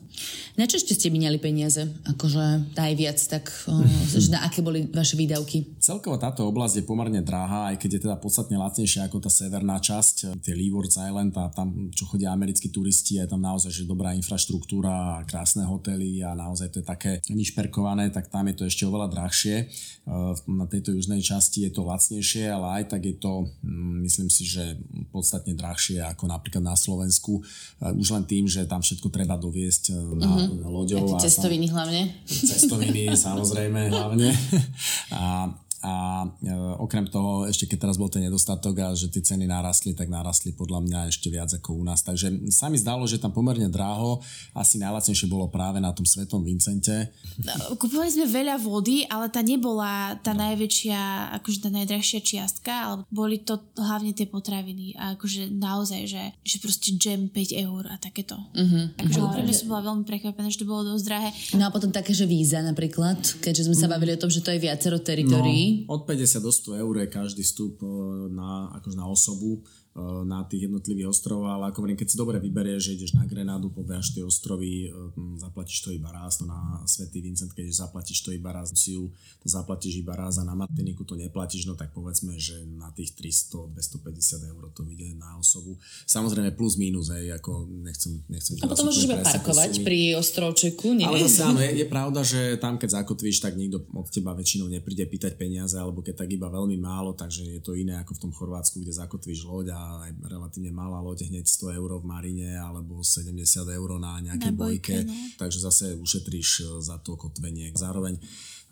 Na čo ste ste minali peniaze? Akože najviac, tak o, [laughs] na aké boli vaše výdavky? Celkovo táto oblasť je pomerne drahá, aj keď je teda podstatne lacnejšia ako tá severná časť, tie Leeward Island a tam, čo chodia americkí turisti, je tam naozaj že dobrá infraštruktúra, krásne hotely a naozaj to je také nišperkované, tak tam je to ešte oveľa drahšie. Na tejto južnej časti je to lacnejšie, ale aj aj tak je to, mm, myslím si, že podstatne drahšie ako napríklad na Slovensku. Už len tým, že tam všetko treba doviesť e, na, na loďou. A cestoviny hlavne. Cestoviny samozrejme hlavne. [laughs] A a okrem toho, ešte keď teraz bol ten nedostatok a že tie ceny narastli, tak narastli podľa mňa ešte viac ako u nás. Takže sa mi zdalo, že tam pomerne dráho, asi najlacnejšie bolo práve na tom Svetom Vincente. No, kupovali sme veľa vody, ale tá nebola tá najväčšia, akože tá najdrahšia čiastka, ale boli to hlavne tie potraviny a akože naozaj, že, že proste jam 5 eur a takéto. Uh-huh. Akože uh-huh. úprimne som bola veľmi prekvapená, že to bolo dosť drahé. No a potom také, že víza napríklad, keďže sme sa bavili o tom, že to je viacero teritorií. No, od 50 do 100 eur je každý vstup e, na, akože na osobu. Eh, na tých jednotlivých ostrovoch, ale ako hovorím, keď si dobre vyberieš, že ideš na Grenádu, pobehaš tie ostrovy, eh, zaplatíš to iba raz, no na Svetý Vincent, keď zaplatíš to iba raz, Siu, to zaplatíš iba raz a na Martiniku to neplatíš, no tak povedzme, že na tých 300-250 eur to vyjde na osobu. Samozrejme plus minus, hej, ako nechcem, nechcem A potom môžeš iba parkovať pri ostrovčeku, nie? Ale zase áno, je, je, pravda, že tam keď zakotvíš, tak nikto od teba väčšinou nepríde pýtať peniaze, alebo keď tak iba veľmi málo, takže je to iné ako v tom Chorvátsku, kde zakotvíš loď a aj relatívne malá loď hneď 100 eur v Marine alebo 70 eur na nejakej na bojke, bojke no. takže zase ušetríš e, za to kotvenie. Zároveň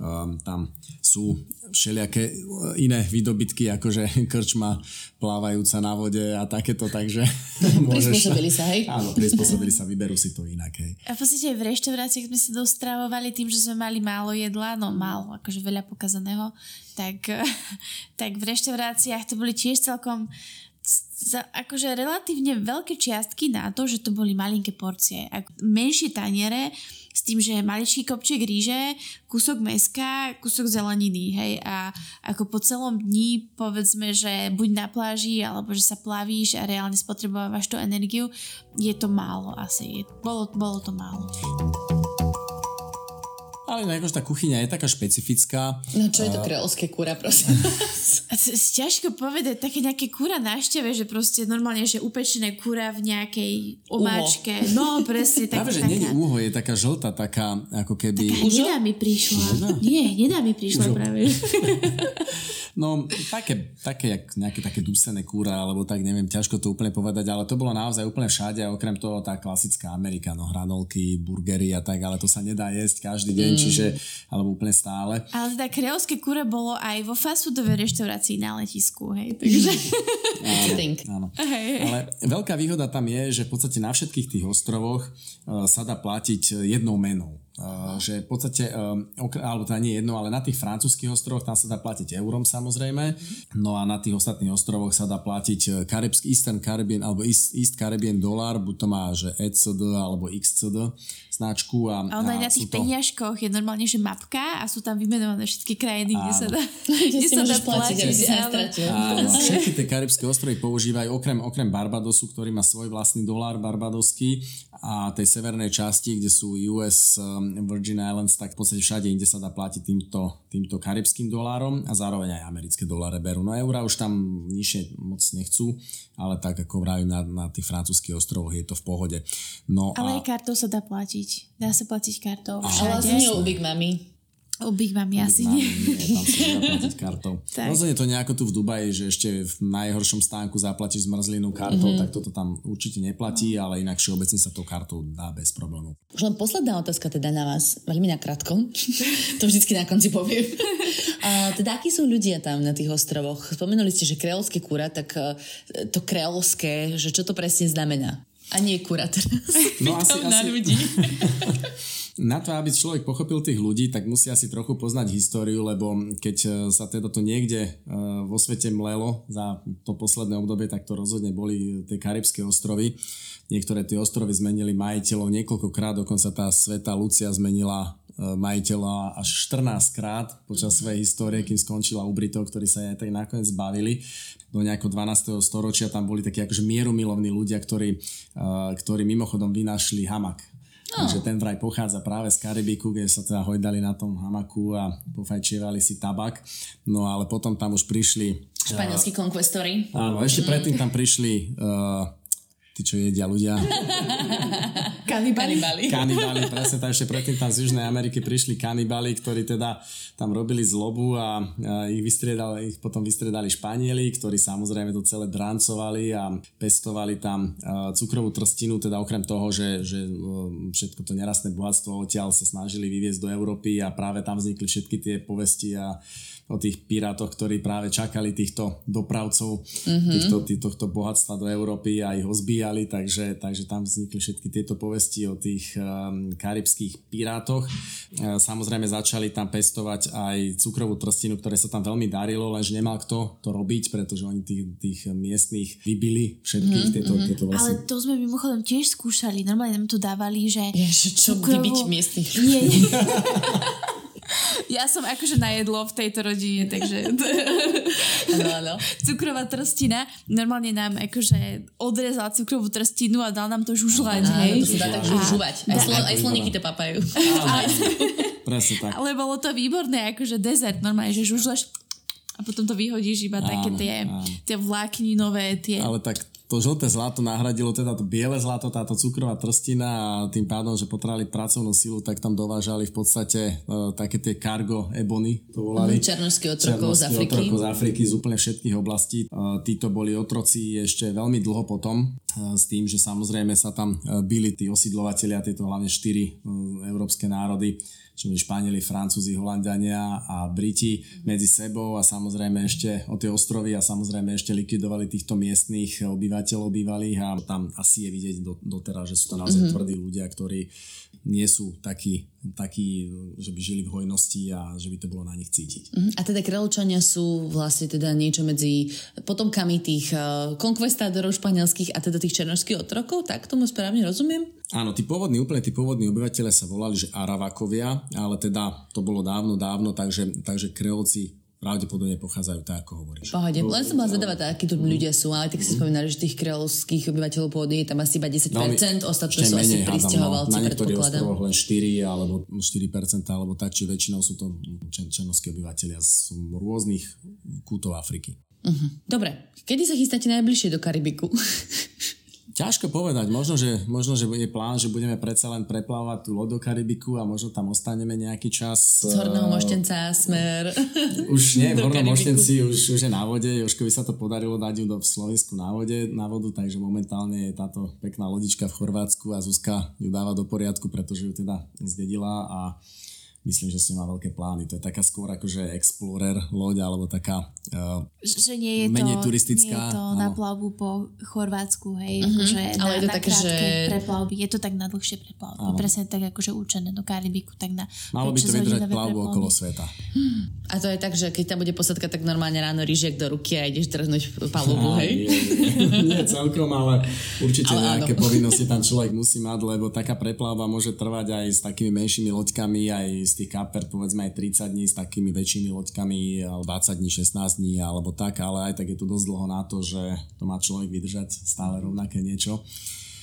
um, tam sú všelijaké e, iné výdobytky, akože [laughs] krčma plávajúca na vode a takéto, takže [laughs] môžeš... Prispôsobili sa, hej? Áno, prispôsobili sa, vyberú si to inak, hej. A v podstate v reštaurácii sme sa dostravovali tým, že sme mali málo jedla, no málo, akože veľa pokazaného, tak, [laughs] tak v reštauráciách to boli tiež celkom za akože relatívne veľké čiastky na to, že to boli malinké porcie. Menšie taniere s tým, že maličký kopček ríže, kúsok meska, kúsok zeleniny, hej, a ako po celom dni povedzme, že buď na pláži, alebo že sa plavíš a reálne spotrebovávaš tú energiu, je to málo asi, bolo, bolo to málo. Ale akože tá kuchyňa je taká špecifická. No čo je to kreolské kúra, prosím? [laughs] Ťažko povedať, také nejaké kúra návšteve, že proste normálne, že upečené kúra v nejakej omáčke. Uho. No, presne. Tak, Práve, že nie je úho, je taká žltá, taká ako keby... Taká nedá mi prišla. Nedá? Nie, nedá mi prišla Užo. práve. [laughs] No, také, také, jak nejaké také dusené kúra, alebo tak, neviem, ťažko to úplne povedať, ale to bolo naozaj úplne všade, okrem toho tá klasická Amerika, no hranolky, burgery a tak, ale to sa nedá jesť každý deň, mm. Čiže, alebo úplne stále. Ale teda kreolské kúre bolo aj vo fast foodovej reštaurácii na letisku, hej, takže... [laughs] áno, áno. Hej, hej. Ale veľká výhoda tam je, že v podstate na všetkých tých ostrovoch uh, sa dá platiť jednou menou. Uh, že v podstate, um, alebo teda nie jedno, ale na tých francúzských ostrovoch tam sa dá platiť eurom samozrejme, no a na tých ostatných ostrovoch sa dá platiť Karibský Eastern Caribbean alebo East, East Caribbean dolár, buď to má, že ECD alebo XCD značku. A, a ono aj na tých to... peniažkoch je normálne, že mapka a sú tam vymenované všetky krajiny, kde sa dá, [laughs] kde sa dá platiť. Áno, všetky tie karibské ostrovy používajú, okrem, okrem Barbadosu, ktorý má svoj vlastný dolár barbadoský a tej severnej časti, kde sú US um, Virgin Islands, tak v podstate všade inde sa dá platiť týmto, týmto karibským dolárom a zároveň aj americké doláre berú. No eurá už tam nižšie moc nechcú, ale tak ako vravím na, na tých francúzských ostrovoch je to v pohode. No ale a... aj kartou sa dá platiť. Dá sa platiť kartou všade. Ale nie u Big Mami. U Big Mami asi nie. nie. Tam sa zaplatiť kartou. [laughs] Rozhodne to nejako tu v Dubaji, že ešte v najhoršom stánku zaplatíš zmrzlinu kartou, mm-hmm. tak toto tam určite neplatí, ale inak všeobecne sa to kartou dá bez problémov. Už len posledná otázka teda na vás, veľmi nakrátko. [laughs] to vždycky na konci poviem. [laughs] A teda akí sú ľudia tam na tých ostrovoch? Spomenuli ste, že kreolské kúra, tak e, to kreolské, že čo to presne znamená? A nie kura teraz. No asi, asi... na ľudí. Na to, aby človek pochopil tých ľudí, tak musí asi trochu poznať históriu, lebo keď e, sa teda to niekde e, vo svete mlelo za to posledné obdobie, tak to rozhodne boli tie Karibské ostrovy. Niektoré tie ostrovy zmenili majiteľov niekoľkokrát, dokonca tá sveta Lucia zmenila e, majiteľa až 14 krát počas svojej histórie, kým skončila u Britov, ktorí sa aj tak nakoniec zbavili. Do nejakého 12. storočia tam boli takí akože mierumilovní ľudia, ktorí, ktorí mimochodom vynašli hamak No. Takže ten vraj pochádza práve z Karibiku, kde sa teda hojdali na tom hamaku a pofajčievali si tabak. No ale potom tam už prišli... Španielskí uh. Áno, ešte predtým tam prišli uh, tí, čo jedia ľudia. [laughs] kanibali. Kanibali, [laughs] presne, tak ešte predtým tam z Južnej Ameriky prišli kanibali, ktorí teda tam robili zlobu a, a ich, vystriedali, ich potom vystriedali Španieli, ktorí samozrejme to celé drancovali a pestovali tam cukrovú trstinu, teda okrem toho, že, že všetko to nerastné bohatstvo odtiaľ sa snažili vyviezť do Európy a práve tam vznikli všetky tie povesti a o tých pirátoch, ktorí práve čakali týchto dopravcov, mm-hmm. týchto, týchto bohatstva do Európy a ich ho zbíjali, takže, takže tam vznikli všetky tieto povesti o tých um, karibských pirátoch. Uh, samozrejme začali tam pestovať aj cukrovú trstinu, ktoré sa tam veľmi darilo, lenže nemal kto to robiť, pretože oni tých, tých miestných vybili všetkých mm-hmm. tieto, tieto vlastne... Ale to sme mimochodom tiež skúšali, normálne nám tu dávali, že... Jež, čo cukrovú... vybiť miestnych? Nie, nie. [laughs] [laughs] Ja som akože najedlo v tejto rodine, takže... Áno, [laughs] áno. Cukrová trstina. Normálne nám akože odrezal cukrovú trstinu a dal nám to žužľať, hej. to sa dá tak žužľovať. Aj, slo, aj sloníky to papajú. Presne tak. Ale bolo to výborné, akože dezert, normálne, že žužľaš a potom to vyhodíš iba áno, také tie, tie vlákninové, tie... Ale tak to žlté zlato nahradilo teda to biele zlato, táto cukrová trstina a tým pádom, že potrebovali pracovnú silu, tak tam dovážali v podstate uh, také tie cargo ebony, to volali. Mm, černožskí otrokov z Afriky. otrokov z Afriky z úplne všetkých oblastí. Uh, títo boli otroci ešte veľmi dlho potom, uh, s tým, že samozrejme sa tam uh, byli tí osídlovateľia, tieto hlavne štyri uh, európske národy, čo boli Španieli, Francúzi, Holandiania a Briti medzi sebou a samozrejme ešte o tie ostrovy a samozrejme ešte likvidovali týchto miestných obyvateľov bývalých a tam asi je vidieť doteraz, že sú to naozaj mm-hmm. tvrdí ľudia, ktorí nie sú takí, takí, že by žili v hojnosti a že by to bolo na nich cítiť. Uh-huh. A teda Kreolčania sú vlastne teda niečo medzi potomkami tých uh, konkvestádorov španielských a teda tých černožských otrokov, tak tomu správne rozumiem? Áno, tí pôvodní, úplne tí pôvodní obyvateľe sa volali, že Aravakovia, ale teda to bolo dávno, dávno, takže, takže Kreolci pravdepodobne pochádzajú tak, ako hovoríš. Pohode, len som bola zvedavá, akí tu ľudia sú, ale tak si spomínali, že tých kreolských obyvateľov pôdy je tam asi iba 10%, no, ostatné sú asi pristahovalci, no, Na niektorých ostrovoch len 4 alebo 4%, alebo tak, či väčšinou sú to černovskí obyvateľia z rôznych kútov Afriky. Uh-huh. Dobre, kedy sa chystáte najbližšie do Karibiku? [laughs] Ťažko povedať, možno že, možno, že je plán, že budeme predsa len preplávať tú loď do Karibiku a možno tam ostaneme nejaký čas. Z Horného eh, Moštenca smer. [laughs] Už nie, v Hornom Moštenci už, už je na vode, Jožkovi sa to podarilo dať ju do Slovensku na vode, na vodu, takže momentálne je táto pekná lodička v Chorvátsku a Zuzka ju dáva do poriadku, pretože ju teda zdedila a myslím, že si má veľké plány. To je taká skôr akože explorer loď, alebo taká uh, že nie je menej to, turistická. Nie je to na plavbu po Chorvátsku, hej, uh-huh. akože Ale na, je to na také, že... preplavby. Je to tak na dlhšie preplavby. Áno. Presne tak akože určené do Karibiku, tak na Malo by to vydržať plavbu preplavby. okolo sveta. Hmm. A to je tak, že keď tam bude posadka, tak normálne ráno rýžiek do ruky a ideš trhnúť palubu, hej? Nie, nie, nie celkom, ale určite ale nejaké áno. povinnosti tam človek musí mať, lebo taká preplavba môže trvať aj s takými menšími loďkami, aj tých kaper povedzme aj 30 dní s takými väčšími loďkami, 20 dní, 16 dní alebo tak, ale aj tak je to dosť dlho na to, že to má človek vydržať stále rovnaké niečo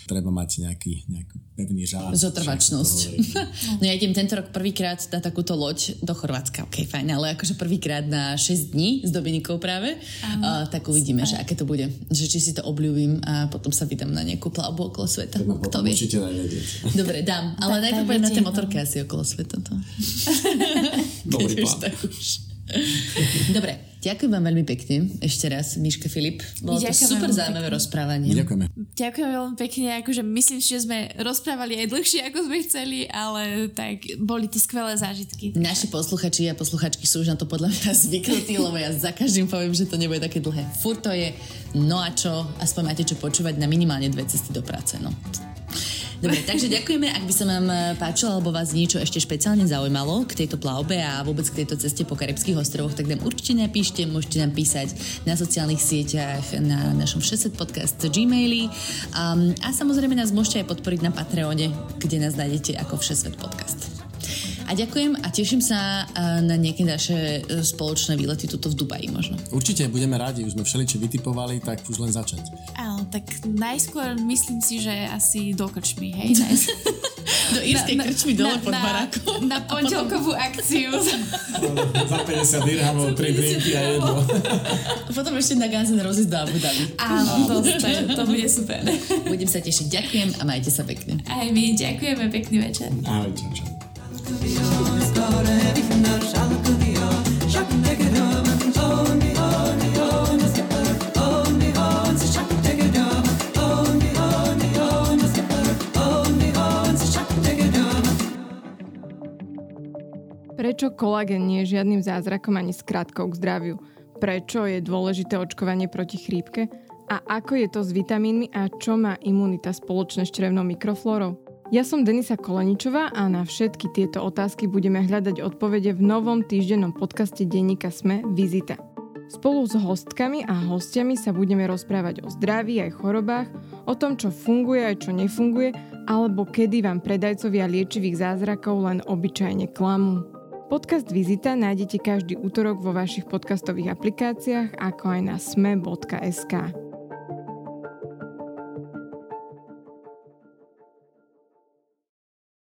treba mať nejaký, nejaký pevný žár. Zotrvačnosť. [laughs] no ja idem tento rok prvýkrát na takúto loď do Chorvátska, ok, fajn, ale akože prvýkrát na 6 dní s Dominikou práve, uh, tak uvidíme, že aké to bude. Že či si to obľúbim a potom sa vydám na nejakú plavbu okolo sveta. Kto vie? Určite Dobre, dám, ale najprv na tie motorky asi okolo sveta. To. [laughs] [laughs] Dobrý plán. [laughs] Dobre, ďakujem vám veľmi pekne. Ešte raz, Miška Filip. Bolo to super zaujímavé rozprávanie. Ďakujeme. Ďakujem veľmi pekne. Akože myslím, že sme rozprávali aj dlhšie, ako sme chceli, ale tak boli to skvelé zážitky. Naši posluchači a posluchačky sú už na to podľa mňa zvyknutí, lebo ja za každým poviem, že to nebude také dlhé. Fur to je, no a čo, aspoň máte čo počúvať na minimálne dve cesty do práce. No. Dobre, takže ďakujeme, ak by sa vám eh, páčilo alebo vás niečo ešte špeciálne zaujímalo k tejto plavbe a vôbec k tejto ceste po Karibských ostrovoch, tak nám určite napíšte, môžete nám písať na sociálnych sieťach, na našom 600 podcast Gmaili. Um, a samozrejme nás môžete aj podporiť na Patreone, kde nás nájdete ako Všesvet podcast. A ďakujem a teším sa na nejaké naše e, spoločné výlety tuto v Dubaji možno. Určite, budeme radi, už sme všeliče vytipovali, tak už len začať. Áno, tak najskôr myslím si, že asi do krčmy, hej? [laughs] do írskej na, krčmy dole na, pod barákom. Na, na pondelkovú akciu. [laughs] Za 50 dirhamov, 3 drinky a jedlo. A [laughs] potom ešte na Guns N' Roses do Abu Dhabi. Áno, to, to, bude super. Budem sa tešiť. Ďakujem a majte sa pekne. Aj my ďakujeme, pekný večer. Ahoj, čau, čau. Prečo kolagén nie je žiadnym zázrakom ani skratkou k zdraviu? Prečo je dôležité očkovanie proti chrípke? A ako je to s vitamínmi a čo má imunita spoločné s črevnou mikroflórou? Ja som Denisa Koleničová a na všetky tieto otázky budeme hľadať odpovede v novom týždennom podcaste denníka Sme Vizita. Spolu s hostkami a hostiami sa budeme rozprávať o zdraví aj chorobách, o tom, čo funguje aj čo nefunguje, alebo kedy vám predajcovia liečivých zázrakov len obyčajne klamú. Podcast Vizita nájdete každý útorok vo vašich podcastových aplikáciách, ako aj na sme.sk.